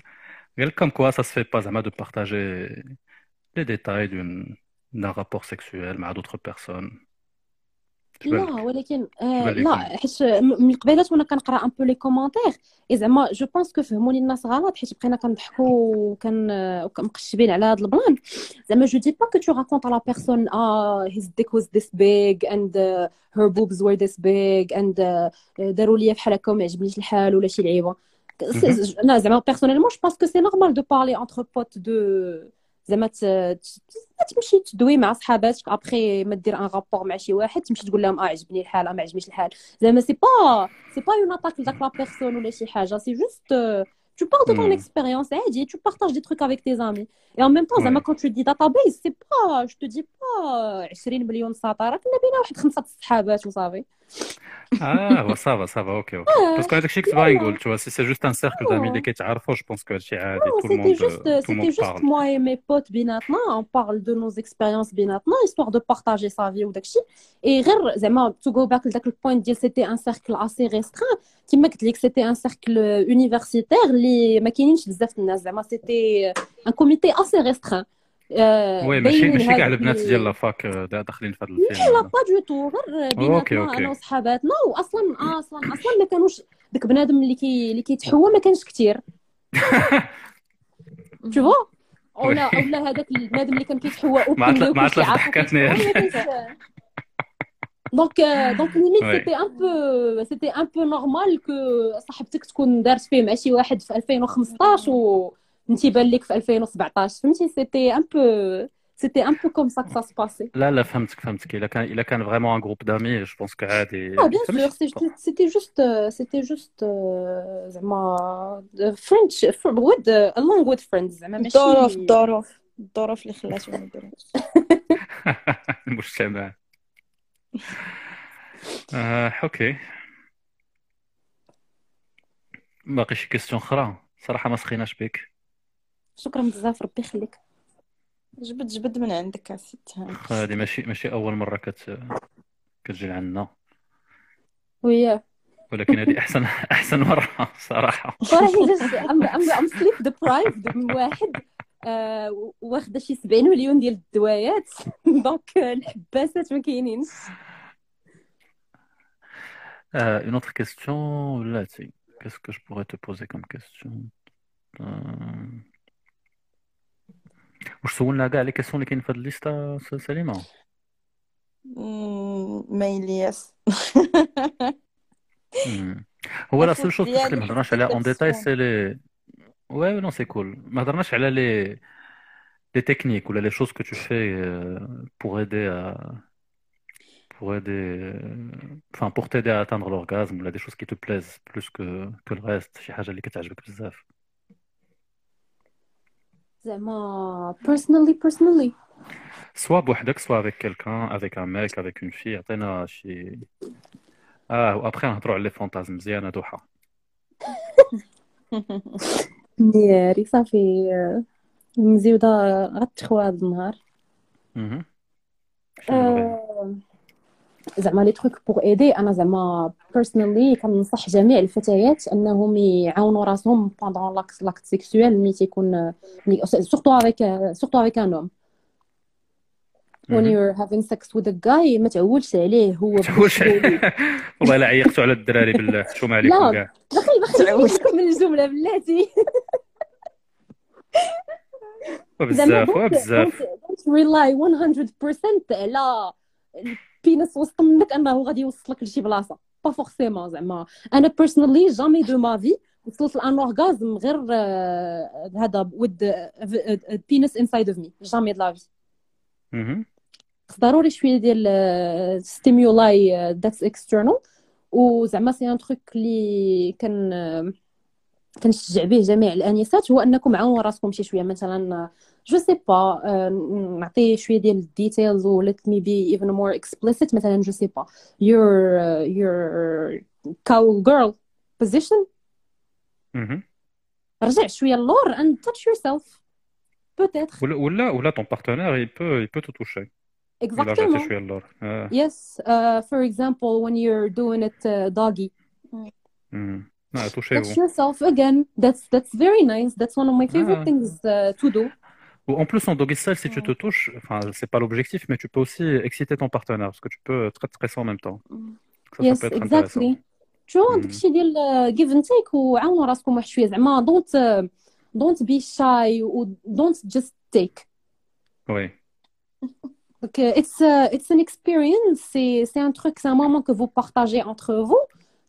قال لك comme quoi ça se fait pas زعما de partager les détails d'une d'un rapport sexuel مع d'autres personnes تبان لا لك ولكن آه لا حيت م- من قبيلات وأنا كنقرا ان بو لي كومونتير زعما جو بونس كو فهموني الناس غلط حيت بقينا كنضحكوا وكن ومقشبين على هذا ال plan زعما je dis pas que tu racontes à la personne آه his dick was this big and her boobs were this big and داروا ليا بحال هكا وما عجبنيش الحال ولا شي لعيبة. أنا زعما personnellement je pense que c'est normal de parler entre potes de زعما تمشي تدوي مع صحاباتك ابخي ما دير un rapport مع شي واحد تمشي تقول لهم آه عجبني الحال آه ما عجبنيش الحال زعما c'est pas c'est pas une attaque لداك la personne ولا شي حاجة c'est juste tu parles de ton مم. expérience عادي tu partages des trucs avec tes amis et en même temps Ouais. quand tu dis database c'est pas je te dis pas 20 مليون سطر كنا بينا واحد خمسة الصحابات وصافي اه صافا صافا اوكي اوكي باسكو هذاك الشيء كنت باغي نقول تو سي سي جوست ان سيركل دامي اللي كيتعرفوا جو بونس كو هادشي عادي Non, تو c'était الموند juste, تو c'était الموند juste بارل moi et mes potes بيناتنا on parle de nos expériences بيناتنا histoire de partager sa vie وداكشي et غير زعما to go back لداك البوينت ديال c'était un cercle assez restreint كما قلت لك c'était un cercle universitaire اللي ما كاينينش بزاف الناس زعما c'était un comité assez restreint آه، oui ماشي ماشي كاع البنات ديال la fac آه، دا- داخلين في هذا الفيلم. لا pas du tout غير بيناتنا أنا وصحاباتنا. واصلا أصلا أصلا ما كانوش داك بنادم اللي كي اللي كيتحوى ما كانش كثير vois ولا. ولا هذاك البنادم اللي كان كيتحوى ما ما كانش donc donc limite. c'était un peu c'était un peu normal que صاحبتك تكون دارت فيه مع شي واحد في 2015 وانت بان لك في 2017 فهمتي؟ سيتي ان بو c'était un peu comme ça que ça passait. لا لا فهمتك فهمتك. إلا كان إلا كان vraiment un groupe d'amis je pense que عادي bien فهمتي؟ sûr, c'est- c'était juste, euh, c'était juste, euh, زعما with, uh, along with friends, زعما ماشي الظروف الظروف. الظروف اللي خلاتهم يديروا المجتمع. آه okay. باقي شي questions أخرى؟ صراحة ما سخيناش بك. شكرا بزاف ربي يخليك. جبد جبد من عندك هاني هذه ماشي ماشي أول مرة كت كتجي لعنا ويا. ولكن هذه احسن أحسن مرة صراحة. gosh I'm I'm I'm sleep deprived من واحد. آه، واخدة شي 70 مليون ديال الدوايات. donc الحباسات ما كاينينش. Euh, une autre question, là, tu- qu'est-ce que je pourrais te poser comme question? Euh... واش سولنا كاع لي كيسيون اللي كاين في هاد الليسته س- سليمه ميلي يس مم. هو لا الخوف سول شوز ديالي اللي ما هضرناش عليها اون ديتاي سي لي وي نو سي كول ما هضرناش على لي لي تكنيك ولا لي شوز كو تو في بور ايدي pour aider euh, enfin pour t'aider à atteindre l'orgasme ou là des choses qui te plaisent plus que que le reste شي حاجه اللي كتعجبك بزاف زعما personally personally soit بوحدك soit avec quelqu'un avec un mec avec une fille عطينا شي اه وابخي نهضروا على لي فونتازم مزيانه دوحه نياري صافي آه، مزيودة غتخوى هاد النهار زعما les trucs pour aider. أنا زعما personally كننصح جميع الفتيات انهم يعاونوا راسهم pendant l'acte l'acte sexuel ملي تيكون surtout avec surtout avec un homme when you're having sex with a guy ما تعولش عليه هو والله الا عيقتوا على الدراري بالله. shame عليكم لا كاع. بخي بخي تعول. نكمل الجملة بلاتي. بزاف don't, بزاف don't rely 100% على ال penis وسط منك أنه غادي يوصلك لشي بلاصة. pas forcément زعما. أنا personally jamais de ma vie وصلت ل un orgasme غير آه، هذا with penis inside of me jamais de la vie مهم. خص ضروري شوية ديال stimuli that's external وزعما c'est un truc اللي كان آه، كنشجع به جميع الأنسات هو أنكم عاونوا راسكم شي شوية. مثلا جو سي با نعطي شويه ديال الديتيلز و let me be even more explicit مثلا جو سي با your uh, your cow girl position مهم. رجع شويه اللور and touch yourself peut-être ولا ولا ولا ton partenaire il peut il peut te toucher الا رجعتي exactement شويه اللور آه. yes uh, for example when you're doing it uh, doggy مم. لا touchez touch vous yourself again that's that's very nice that's one of my favorite Ah. things uh, to do Ou en plus, en doggy style, si tu te touches, enfin, c'est pas l'objectif, mais tu peux aussi exciter ton partenaire parce que tu peux être très stressé en même temps. Ça, ça يس peut être intéressant. اكزاكتلي شو مم. داكشي ديال جيف اند تيك وعاونوا راسكم واحد شويه زعما دونت دونت بي شاي و دونت جاست تيك Oui. Donc, euh, it's, uh, it's an experience, c'est, c'est un truc, c'est un moment que vous partagez entre vous.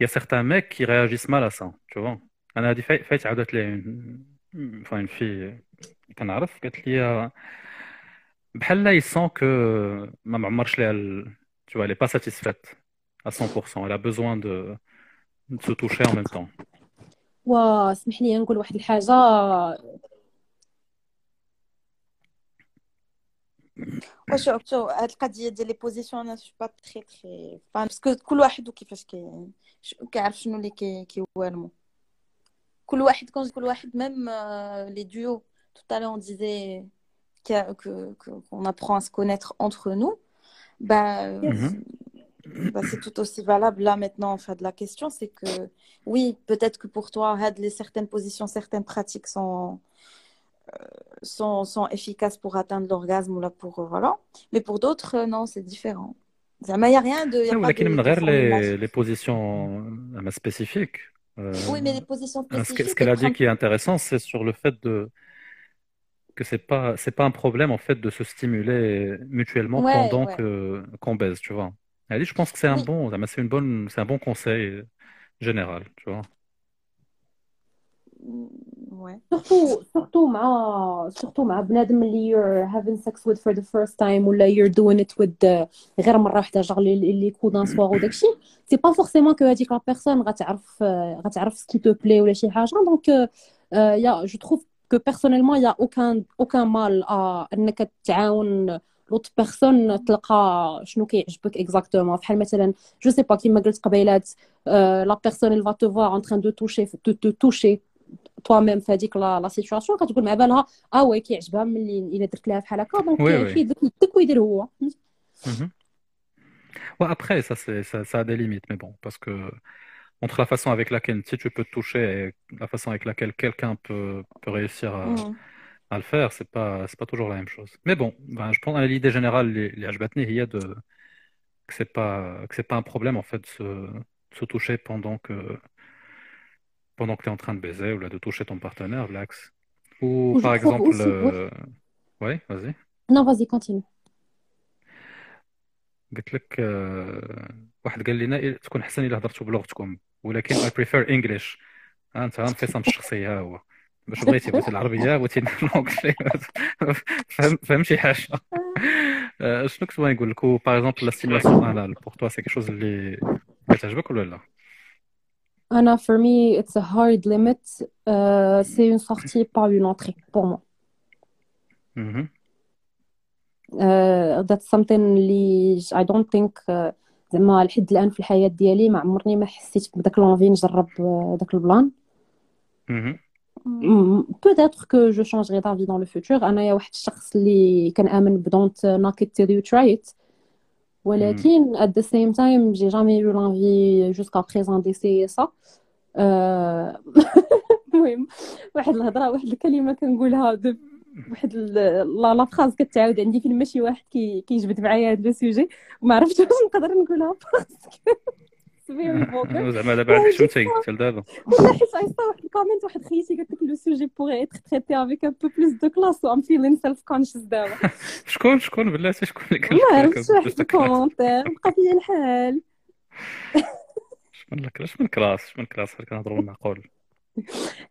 il y a certains mecs qui réagissent mal à ça, tu vois. انا هذه فايت فايت عاودت لي une- enfin une fille كنعرف قالت لي بحال لا il sent que ما معمرش ليها ال- tu vois elle est pas satisfaite à 100% elle a besoin de de se toucher en même temps واسمح لي نقول واحد الحاجه وشوف شوف هاد القضيه ديال لي بوزيسيون انا سو با تري تري فان باسكو كل واحد وكيفاش كي ش- كيعرف شنو اللي كي كيوالمو كل واحد كون كل واحد ميم لي duos tout à l'heure on disait qu'il y a- que que- qu'on apprend à se connaître entre nous bah, Mhm. bah, c'est tout aussi valable là maintenant en fait de la question c'est que oui peut-être que pour toi had les certaines positions certaines pratiques sont sont, efficaces pour atteindre l'orgasme ou là pour euh, voilà. Mais pour d'autres euh, non c'est différent. Il n'y a rien de, y a non, pas de, de les, les, positions euh, spécifiques oui mais les positions spécifiques ce qu'elle a dit qui est intéressant c'est sur le fait de que c'est pas c'est pas un problème en fait de se stimuler mutuellement pendant qu'on baise tu vois. Elle dit je pense que c'est un oui. bon c'est une bonne c'est un bon conseil général tu vois. Mm. سورتو سورتو مع سورتو مع بنادم اللي you're having sex with for the first time ولا you're doing it with غير مرة واحدة genre les coups d'un soir وداكشي c'est pas forcément que هذيك la personne غتعرف آه، غتعرف ce qui te plaît ولا شي حاجة donc يا je trouve que personnellement y a aucun aucun mal انك تعاون l'autre personne تلقى شنو كيعجبك exactement بحال مثلا je sais pas كيما قلت قبيلات la personne اللي va te voir en train de toucher de te toucher toi même في هذيك لا لا سيتواسيون كتقول مع بالها اه وي كيعجبها ملي الا درت لها بحال هكا دونك Oui, oui. كيدك يدك ويدير هو Mhm. Ouais, après, ça, c'est, ça, ça a des limites, mais bon, parce que entre la façon avec laquelle si tu peux te toucher et la façon avec laquelle quelqu'un peut, peut réussir à, Mhm. à le faire, c'est pas, c'est pas toujours la même chose. Mais bon, ben, je pense à l'idée générale, les, les Hajbatni, il y a de, que c'est pas, que c'est pas un problème, en fait, de se, de se toucher pendant que, pendant que tu es en train de baiser ou là, de toucher ton partenaire, l'axe. Ou, Ou je par trouve exemple, aussi, oui. euh, ouais, vas-y. نو فازي كونتيني قلت لك آه، واحد قال لنا إيه، تكون احسن الا هضرتوا بلغتكم ولكن I prefer English ها انت انفصام الشخصيه ها هو باش بغيتي بغيتي العربيه بغيتي الانجلي فهم فهم شي حاجه آه، شنو كنت بغيت نقول لك باغ اكزومبل لا ستيمولاسيون انال بور توا سي كيشوز اللي كتعجبك ولا لا أنا for me it's a hard limit uh, c'est une sortie pas une entrée pour moi مهم. uh, that's something اللي I don't think uh, زعما لحد الان في الحياة ديالي ما عمرني ما حسيت بداك لونفي نجرب uh, داك البلان مهم. Mm, Peut-être que je changerai d'avis dans le futur. أنا يا واحد الشخص اللي كنآمن ب don't knock it till you try it. ولكن at the same time j'ai jamais eu l'envie jusqu'à présent d'essayer ça. آه، المهم واحد الهضرة واحد الكلمة كنقولها واحد la la phrase كتعاود عندي فين ماشي واحد كي كيجبد معايا هاد le sujet وما عرفتش واش نقدر نقولها. parce que very vulgar. زعما دابا عندك شمتي حتى لدابا والله حيت عيطت واحد ال comment واحد خيتي قالت لك le sujet pourrait être traité avec un peu plus de classe و I'm feeling self conscious دابا شكون شكون بلاتي شكون اللي قال ما عرفتش واحد ال commentaire بقى فيا الحال شكون لك علاش من classe شكون classe حنا كنهضروا بالمعقول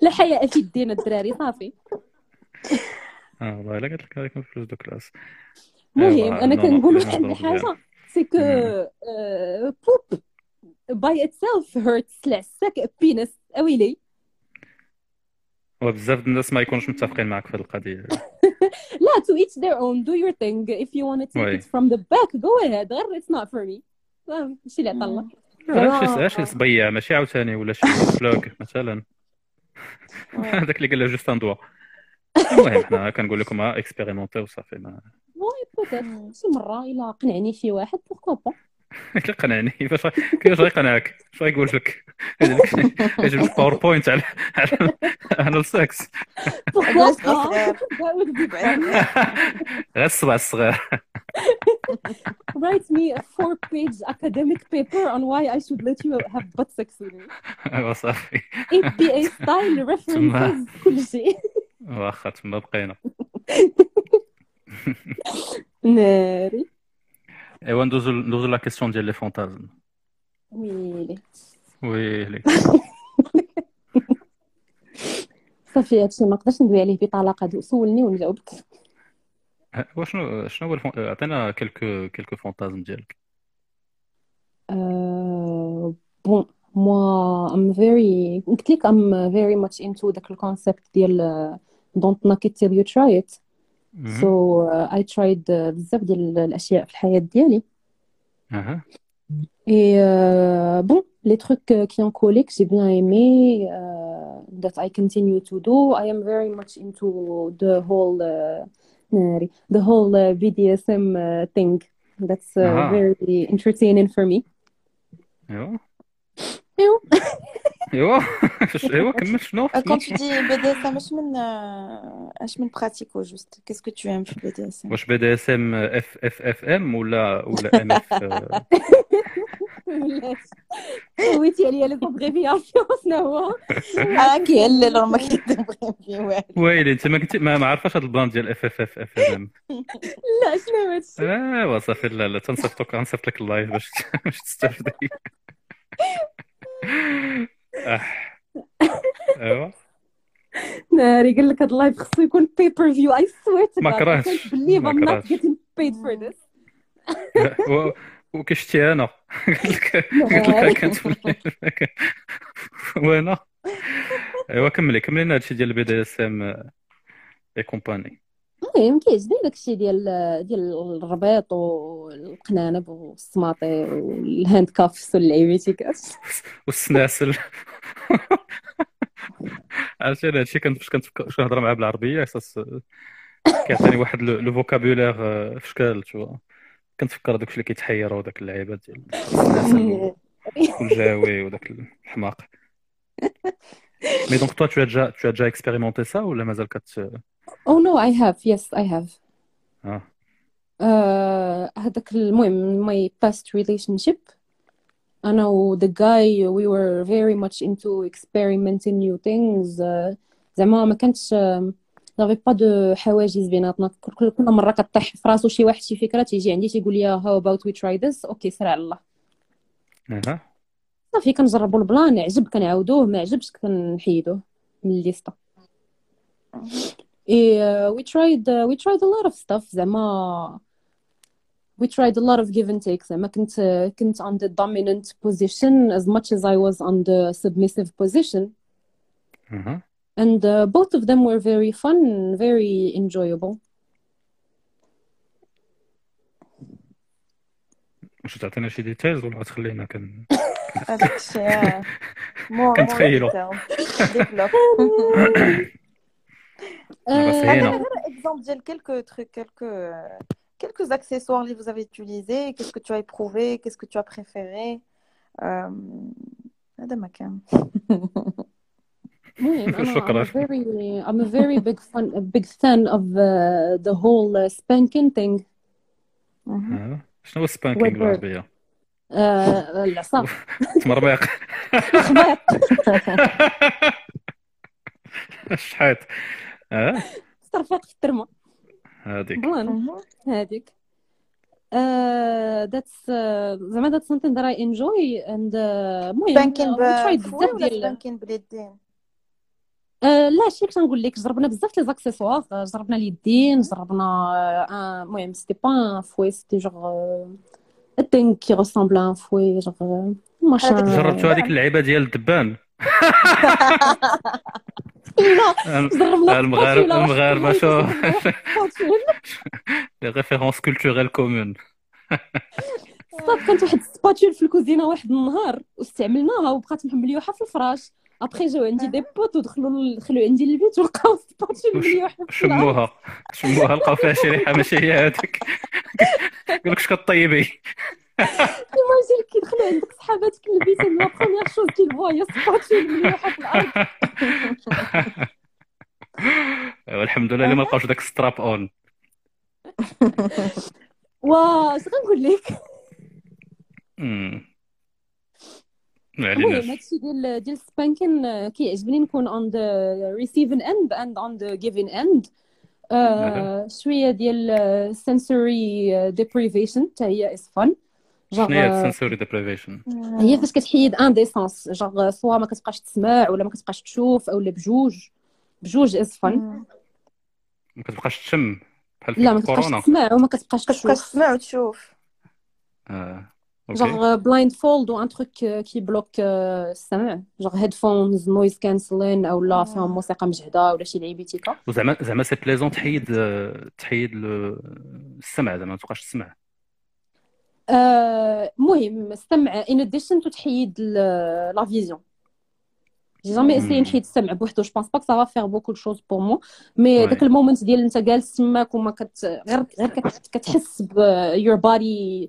لا حياء في الدين الدراري صافي آه والله الا قالت لك هذيك plus de classe المهم أنا كنقول واحد الحاجة. c'est que poop by itself hurts عساك penis اويلي وبزاف الناس ما يكونوش متفقين معك في القضية. لا to each their own. Do your thing. If you want to take oui. it from the back go ahead. غير it's not for me. آه، ماشي اللي عطا الله زعما- شي شي صبيع ماشي عاوتاني ولا شي plug مثلا. هذاك اللي قال له juste un doigt المهم حنا كنقول لكم expérimentez وصافي ما oui peut-être شي مرة إلا قنعني شي واحد pourquoi pas اللي قنعني؟ فاش كيفاش غيقنعك اش غيقول لك؟ يجيب لك PowerPoint على على على السكس. غير الصبع الصغير write me a four page academic paper on why I should let you have butt sex with me. وصافي APA style references كل شيء. واخا تما بقينا. ناري. ايوا ندوزو ندوزو لا كيسيون ديال لي فونتازم ويلي ويلي صافي هادشي ما نقدرش ندوي عليه بطلاقه دو سولني ونجاوبك وشنو شنو هو الفون... عطينا كيلكو كيلكو فونتازم ديالك Euh, bon, moi, I'm very, قلت لك I'm very much into داك الكونسيبت ديال uh, don't knock it till you try it. So uh, I tried uh, بزاف ديال الأشياء في الحياة ديالي. اها Et euh, bon, les trucs euh, qui ont collé, que j'ai bien aimé, uh, that I continue to do, I am very much into the whole, uh, ناري, the whole uh, BDSM uh, thing. That's uh, أها. very entertaining for me. ايوا ايوا ايوا ايوا كمل شنو Euh, Quand tu dis BDSM, اش من euh, اش من juste Qu'est-ce que tu aimes في BDSM واش بي دي اس ام اف اف اف ام ولا ولا ام اف سويتي عليا les abréviations شنو هو آه كيهلل راه ما كيدبر فيه والو ويلي انت ما كنتي ما عارفاش هذا ال plan ديال FFFFM لا شنو هادشي ايوا صافي لا لا تنصيفطوك غنصيفط لك ال live باش باش تستافدي آه. ايوا ناري قال لك هاد ال live خصو يكون pay-per-view I swear ما كرهتش، can't believe ما I'm not كرهتش. getting paid for this و- وكشتي أنا قلت لك قلت لك كانت. وأنا ايوا كملي كملي لنا هادشي ديال ال BDSM et compagnie المهم كيعجبني داكشي ديال ديال الرباط والقنانب والسماطي وال handcuffs واللعيبيتي كاس والسناسل عرفتي أنا هادشي كنت فاش كنت كنهضر معاه بالعربية أساس كيعطيني واحد لو فوكابولير في شكال شو كنتفكر داكشي اللي كيتحير وداك اللعيبات ديال السناسل والجاوي وداك الحماق. مي دونك toi tu as déjà tu as déjà expérimenté ça ولا مازال كت Oh no I have yes I have اه آه، هذاك المهم my past relationship أنا و the guy we were very much into experimenting new things آه، زعما ما كانتش n'avait pas de حواجز بيناتنا كل كل كل مرة كطيح في راسو شي واحد شي فكرة تيجي عندي تيقول لي how about we try this اوكي سير على الله اها صافي كنجربوا ال plan عجب كنعاودوه ما عجبش كنحيدوه من ال liste uh, we tried uh, we tried a lot of stuff زعما we tried a lot of give and take زعما كنت كنت on the dominant position as much as I was on the submissive position أها and uh, both of them were very fun very enjoyable واش تعطينا شي ديتيلز ولا غتخلينا كن هذاك الشيء مور كنتخيلو. ديفلوب دابا Euh, سهينا غير اكزومبل ديال quelques trucs quelques quelques accessoires que vous avez utilisés qu'est-ce que tu as éprouvé qu'est-ce que tu as préféré Euh, هذا ما كان المهم أنا I'm شكراً. a very I'm a very big fan a big fan of uh, the whole uh, spanking thing آه. شنو هو السبانكينغ Word uh, العصا تمربيق الخباط الشحيط آه ترفيق في الترمة. هذيك هذيك Uh, that's uh, زعما that's something that I enjoy and uh, المهم tried ب fouet بزاف ديال spanking باليدين uh, لا شي كنت نقول لك جربنا بزاف les accessoires جربنا اليدين جربنا uh, un- المهم c'était pas fouet c'était genre ressemble à un fouet genre machin هذاك جربتوا هذيك اللعيبة ديال الدبان. المغاربة المغاربه spatule les références culturelles communes صافي كانت واحد ال spatule في الكوزينة واحد النهار واستعملناها وبقات مليوحه في الفراش. ابخي جاو عندي des potes ودخلوا دخلوا عندي للبيت ولقاو في الفراش شموها. شموها لقاو فيها شي ريحة ماشي هي هذيك. قال لك اش كطيبي imagine كيدخلوا عندك صحاباتك للبيت la première chose كيلقوا هي spatule مليوحه في الأرض. والحمد لله اللي ما لقاوش داك strap on واش غنقول لك؟ المهم هادشي ديال ديال ال spanking كيعجبني نكون on the receiving end and on the giving end. آه، شوية ديال sensory deprivation حتى هي is fun. شنو هي ال sensory deprivation هي فاش كتحيد un des sens genre soit ما كتبقاش تسمع ولا ما كتبقاش تشوف اولا بجوج. بجوج is fun ما كتبقاش تشم بحال لا ما كتبقاش كورونا. تسمع وما كتبقاش كتبقاش تشوف. تسمع وتشوف. أوكي جوغ blindfold و un truc qui bloque السمع genre headphones noise cancelling أو لا فيهم موسيقى مجهده ولا شي لعيبيتيكا وزعما زعما c'est plaisant تحيد تحيد السمع زعما ما تبقاش تسمع آه، مهم السمع in addition to تحيد la vision j'ai jamais essayé. نحيد السمع بوحدو je pense pas que ça fera beaucoup chose pour moi mais. داك ال moment ديال انت جالس تماك وما كت غير غير كت- كتحس ب your body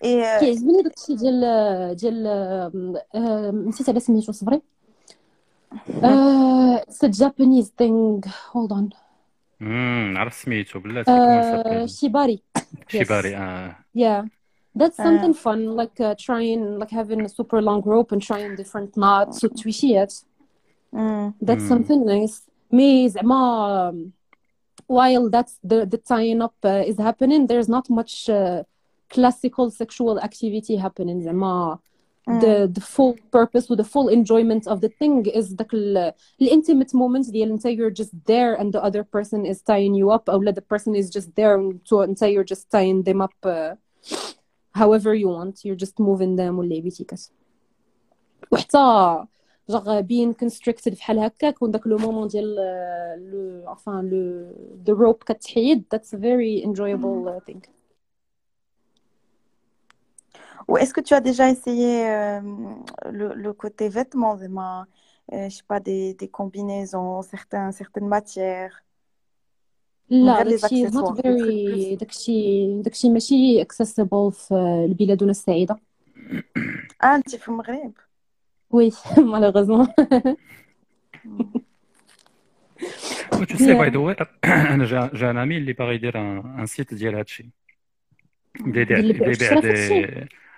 fait اي كيعجبني داكشي ديال ديال آه، نسيت على سميتو صبري اتس جابانيز ثينغ هولد اون امم عرفت سميتو بلاتي كما سابيل شيباري شيباري اه yeah that's آه. something fun like uh, trying like having a super long rope and trying different knots وتويشيات مم. that's Mm. something nice مي زعما um, while that's the the tying up uh, is happening there's not much uh, classical sexual activity happening زعما the the full purpose with the full enjoyment of the thing is داك ال ال intimate moments ديال انت you're just there and the other person is tying you up or the person is just there and so انت you're just tying them up uh, however you want you're just moving them ولا بيتيكات وحتى جوغ بين constricted بحال هكاك وداك لو مومون ديال لو enfin لو the rope كتحيد that's a very enjoyable uh, thing Ou est-ce que tu as déjà essayé euh, le, le côté vêtements, vraiment, euh, je sais pas, des, des combinaisons, certains, certaines matières لا غير les داكشي is not accessoires, des trucs very plus- داكشي داكشي ماشي accessible في البلادنا السعيدة Ah, انت في المغرب وي malheureusement tu sais Yeah. by the way انا جا جا un ami اللي باغي يدير ان ان سيت ديال هادشي يبدا يبيع اللي بيع يبدا يبيع الشرا دي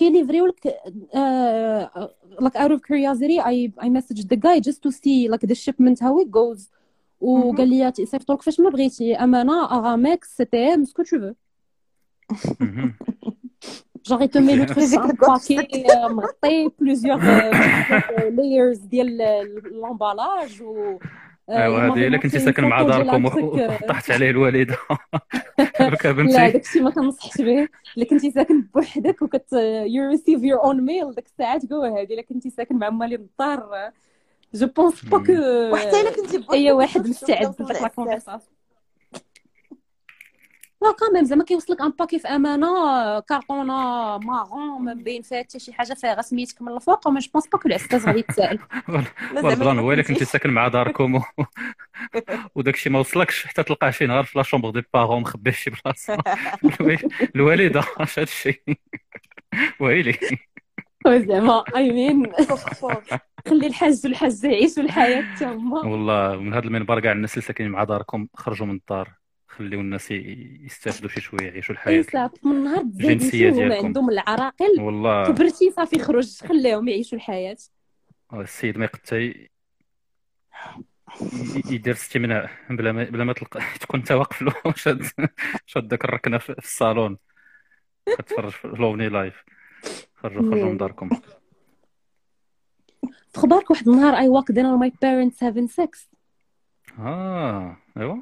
الله. كيليفريوك نيشان كيليفريو لك uh, like out of curiosity I I messaged the guy just to see like the shipment how it goes وقال لي صيفطوا لك فاش ما بغيتي امانه اغامكس سي تي ام سكو تو فو Mhm. genre il te met le truc Physique en de quoi, paquet euh, مغطي plusieurs euh, layers ديال l'emballage و euh, ايوا il هذه الا كنتي ساكن مع داركم وطحت عليه الوالدة. قالك يا لا بنتي داكشي ما كنصحش به. الا كنتي ساكن بوحدك وكت you receive your own mail. ديك الساعات جو هادي الا كنتي ساكن مع مالي الدار je pense pas. que وحتى إلا كنتي بوحدك اي واحد مستعد لديك la. conversation là quand même زعما كيوصلك un paquet في أمانة كارطونة marron ما بين فيها حتى شي حاجة فيها سميتك من الفوق وما je pense pas que العسكاز غادي يتسائل رضوان هو إلا كنتي ساكن مع داركم. وداك الشيء ما وصلكش حتى تلقاه شي نهار في لا شومبر دي بارون مخبي شي بلاصة. الوالدة اش هذا الشيء؟ ويلي. زعما اي مين خلي الحاج والحاجة يعيشوا الحياة حتى هما والله من هذا المنبر كاع الناس اللي ساكنين مع داركم خرجوا من الدار. خليو الناس يستافدوا شي شوية يعيشوا الحياة اي صافي من نهار هما ديالكم. عندهم العراقل. والله. كبرتي صافي خرج خليهم يعيشوا الحياة. السيد ما يقدر ي- ي- يدير استمناء بلا ما بلا ما تلقى تكون انت واقف له شاد شاد داك الركنة في الصالون. كتفرج في لوفني لايف خرجوا خرجوا من داركم. في خبارك واحد النهار I walked in on my parents having sex. آه ايوا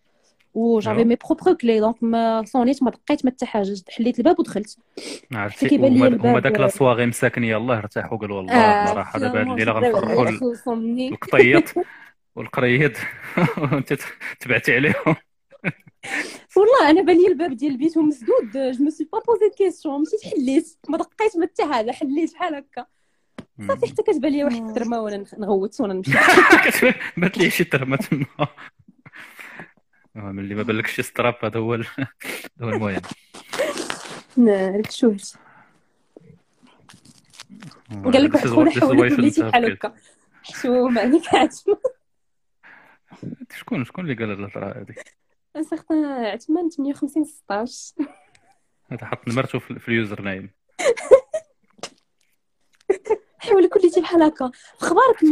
و j'avais أيوا. mes propres clés donc ما صونيت ما دقيت ما حتى حاجة حليت الباب ودخلت عرفتي؟ كيبان لي هما الباب- هما داك la soirée مساكن يلاه ارتاحوا قالوا والله آه، صراحة دابا هاد finalement الليلة غنفرحوا القطيط والقريد وانت تبعتي عليهم. والله أنا بان لي الباب ديال البيت مسدود je me suis pas posé des questions مشيت حليت. ما دقيت ما حتى حاجة. حليت بحال هكا. صافي حتى كتبان لي واحد الترمة وأنا نغوت وأنا نمشي. بات لي شي ترمه تما. آه، ملي ما بالكش ستراب هذا هو هذا هو المهم. نارك شوفت قال لك واحد خونا حولك وليتي بحال. هكا. حشوم عليك عتمة شكون شكون اللي قال هاد الهضره هذه؟ ان سيغتان عتمان 58 16 هذا حط نمرته في اليوزر نايم. حولك وليتي بحال هكا. في خبارك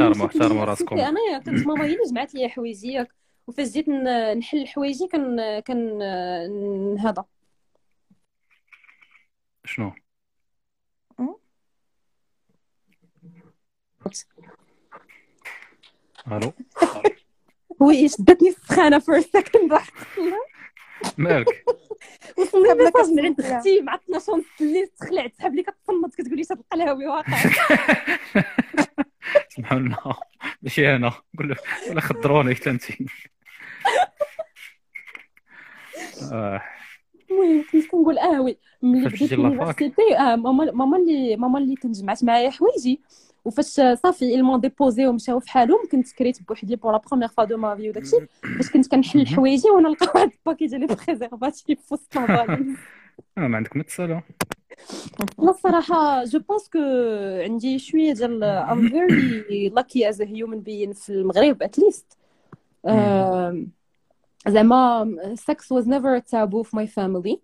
راسكم. انايا كنت ماما هي اللي جمعت لي حوايجي ياك وفاش جيت نحل حوايجي كان كان هذا شنو؟ ألو؟ oui شدتني السخانه for second واحد مالك؟ وصلني قبل message من عند. أختي مع 12 ونص الليل تخلعت تسحب لي كتصنت كتقول لي شاد القلاوي واقع. سبحان الله. ماشي أنا. قول له ولا خضروني حتى أنت. المهم كنت كنقول آه oui ملي فاش بديت. l'université آه ماما ماما اللي ماما اللي تنجمعت معايا حوايجي. وفاش صافي ils m'ont déposée ومشاو في حالهم كنت كريت بوحدي pour la première fois de ma vie وداكشي. باش كنت كنحل حوايجي وأنا نلقى واحد ال paquet ديال les préservatifs في وسط الفاليز آه، ما عندك ما تسالى لا الصراحه je pense que عندي شوية ديال I'm very lucky as human being في المغرب at least زعما sex was never a taboo في my family.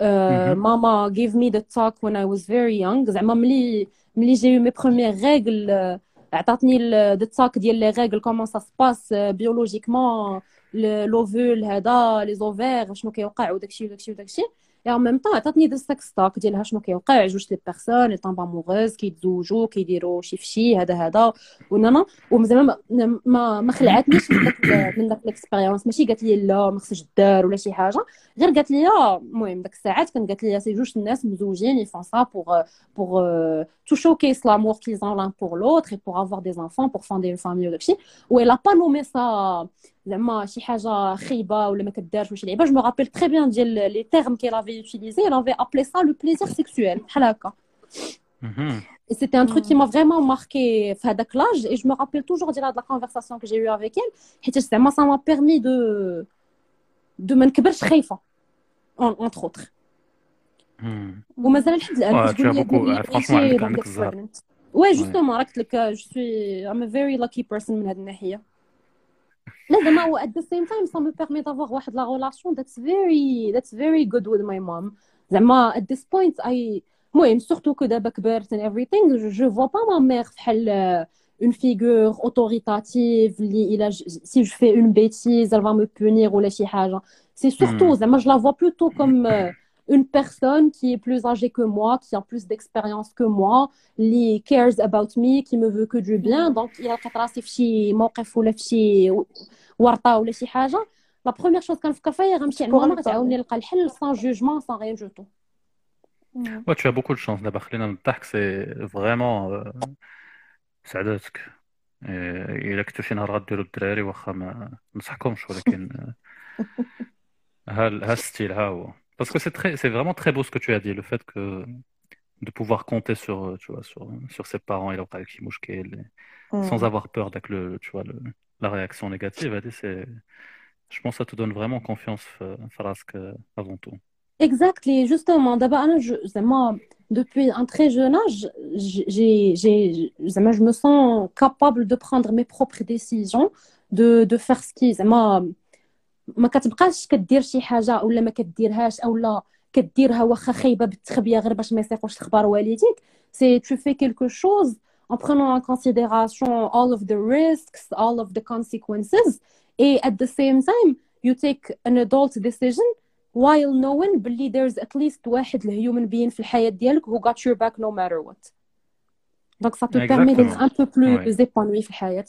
Uh. ماما gave me the talk when I was very young. زعما ملي ملي جاي mes premières règles عطاتني the talk ديال les règles comment ça se passe biologiquement l'ovule هذا les ovaires شنو كيوقع وداكشي وداكشي وداكشي et en même temps عطاتني the sex talk ديالها شنو كيوقع جوج les personnes لي tombent amoureuses كيتزوجوا كيديروا شي فشي هذا هذا ونانا وزعما ما ما, خلعتنيش من داك من داك l'expérience ماشي قالت لي لا ما خصش دار ولا شي حاجة غير قالت لي المهم داك الساعات كانت قالت لي c'est جوج الناس مزوجين ils font ça pour euh, to showcase l'amour qu'ils ont l'un pour l'autre et pour avoir des enfants pour fonder une famille وداكشي و a pas nommé ça زعما شي حاجه خايبه ولا ما كدارش وشي لعيبه جو مو رابيل تري بيان ديال لي تيرم qu'elle avait utilisé elle avait appelé ça le plaisir sexuel بحال هكا مهم. Et c'était un truc qui m'a vraiment marqué في هذاك l'âge et je me rappelle toujours de la, de la conversation que j'ai eue avec elle حيت زعما ça m'a permis de de ما نكبرش خايفه en- entre autres مم. ومازال لحد الان آه، كتقول tu as لي لا زعما هو at the same time ça me permet d'avoir واحد la relation that's very that's very good with my mom زعما at this point I المهم surtout que دابا كبرت and everything je, je vois pas ma mère بحال euh, une figure autoritative اللي الا ج- si je fais une bêtise elle va me punir ولا شي حاجه c'est surtout Hmm. زعما je la vois plutôt comme euh, une personne qui est plus âgée que moi, qui a plus d'expérience que moi, qui cares about me, qui me veut que du bien. Donc, il y a راسي في شي موقف ولا في شي ورطة ولا شي حاجة لا بروميير شوز كنفكر فيها غنمشي عند ماما غتعاوني نلقى الحل سان جوجمون سان ريان جو تو Ouais, tu as beaucoup de chance دابا خلينا نضحك سي فريمون سعداتك الا كنتو شي نهار غديروا الدراري واخا ما نصحكمش ولكن ها ها الستيل ها هو Parce que c'est très, c'est vraiment très beau ce que tu as dit, le fait que de pouvoir compter sur, tu vois, sur, sur ses parents et leur mm. sans avoir peur avec le, tu vois, le, la réaction négative, c'est, je pense que ça te donne vraiment confiance, Farask, avant tout. Exactement, justement. D'abord, moi, depuis un très jeune âge, j'ai, j'ai, je me sens capable de prendre mes propres décisions, de, de faire ce qui, ما كتبقاش كدير شي حاجة ولا ما كديرهاش اولا كديرها واخا خايبة بالتخبيه غير باش ما يصيقوش الخبر والديك. si tu fais quelque chose en prenant en considération all of the risks all of the consequences et at the same time you take an adult decision while knowing بلي there's at least واحد ال human being في الحياة ديالك who got your back no matter what. donc ça te permet un peu plus في الحياة.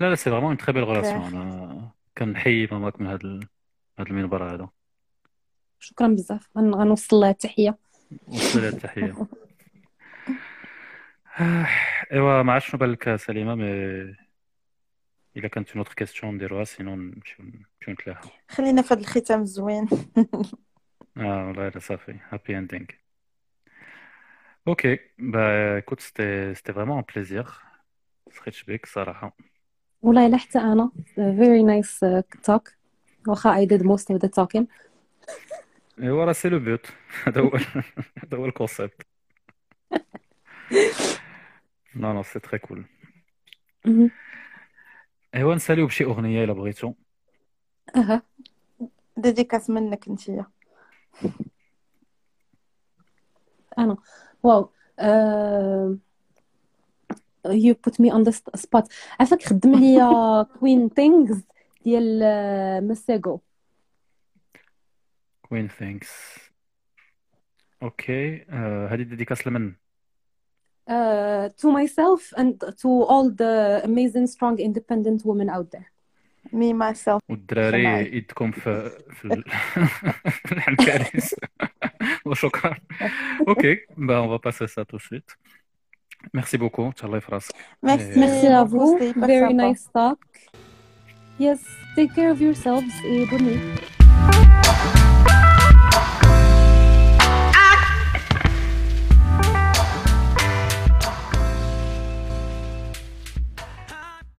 لا لا c'est vraiment une très belle relation أنا كنحيي ماماك من هذا هذا المنبر هذا شكرا بزاف. غنوصل لها التحية. وصل لها التحية. إيوا ما عرفتش شنو بان لك سليمة mais إلا كانت une autre question نديروها sinon نمشيو نمشيو نتلاحاو خلينا في هذا الختام الزوين آه والله لا صافي. happy ending ok bah écoute c'était c'était vraiment un plaisir. سخيت بك صراحة. والله لا حتى أنا. Very nice uh, talk. واخا I did most of the talking. ايوا راه c'est le but هذا هو هذا هو ال concept non non c'est très cool ايوا نساليو بشي أغنية إلا بغيتو. أها. dédicace منك انتيا أنا. واو. uh... you put me on the spot عافاك خدم لي كوين ثينجز ديال مساغو كوين ثينكس اوكي هذه ديديكاس لمن Uh, to myself and to all the amazing, strong, independent women out there. Me, myself. والدراري يدكم في في الحنكاريس وشكرا اوكي با on va passer ça tout de suite Merci beaucoup. Tchallah Frask. Merci. Euh, merci à vous. C'était Very sympa. nice talk. Yes, take care of yourselves et bonne nuit.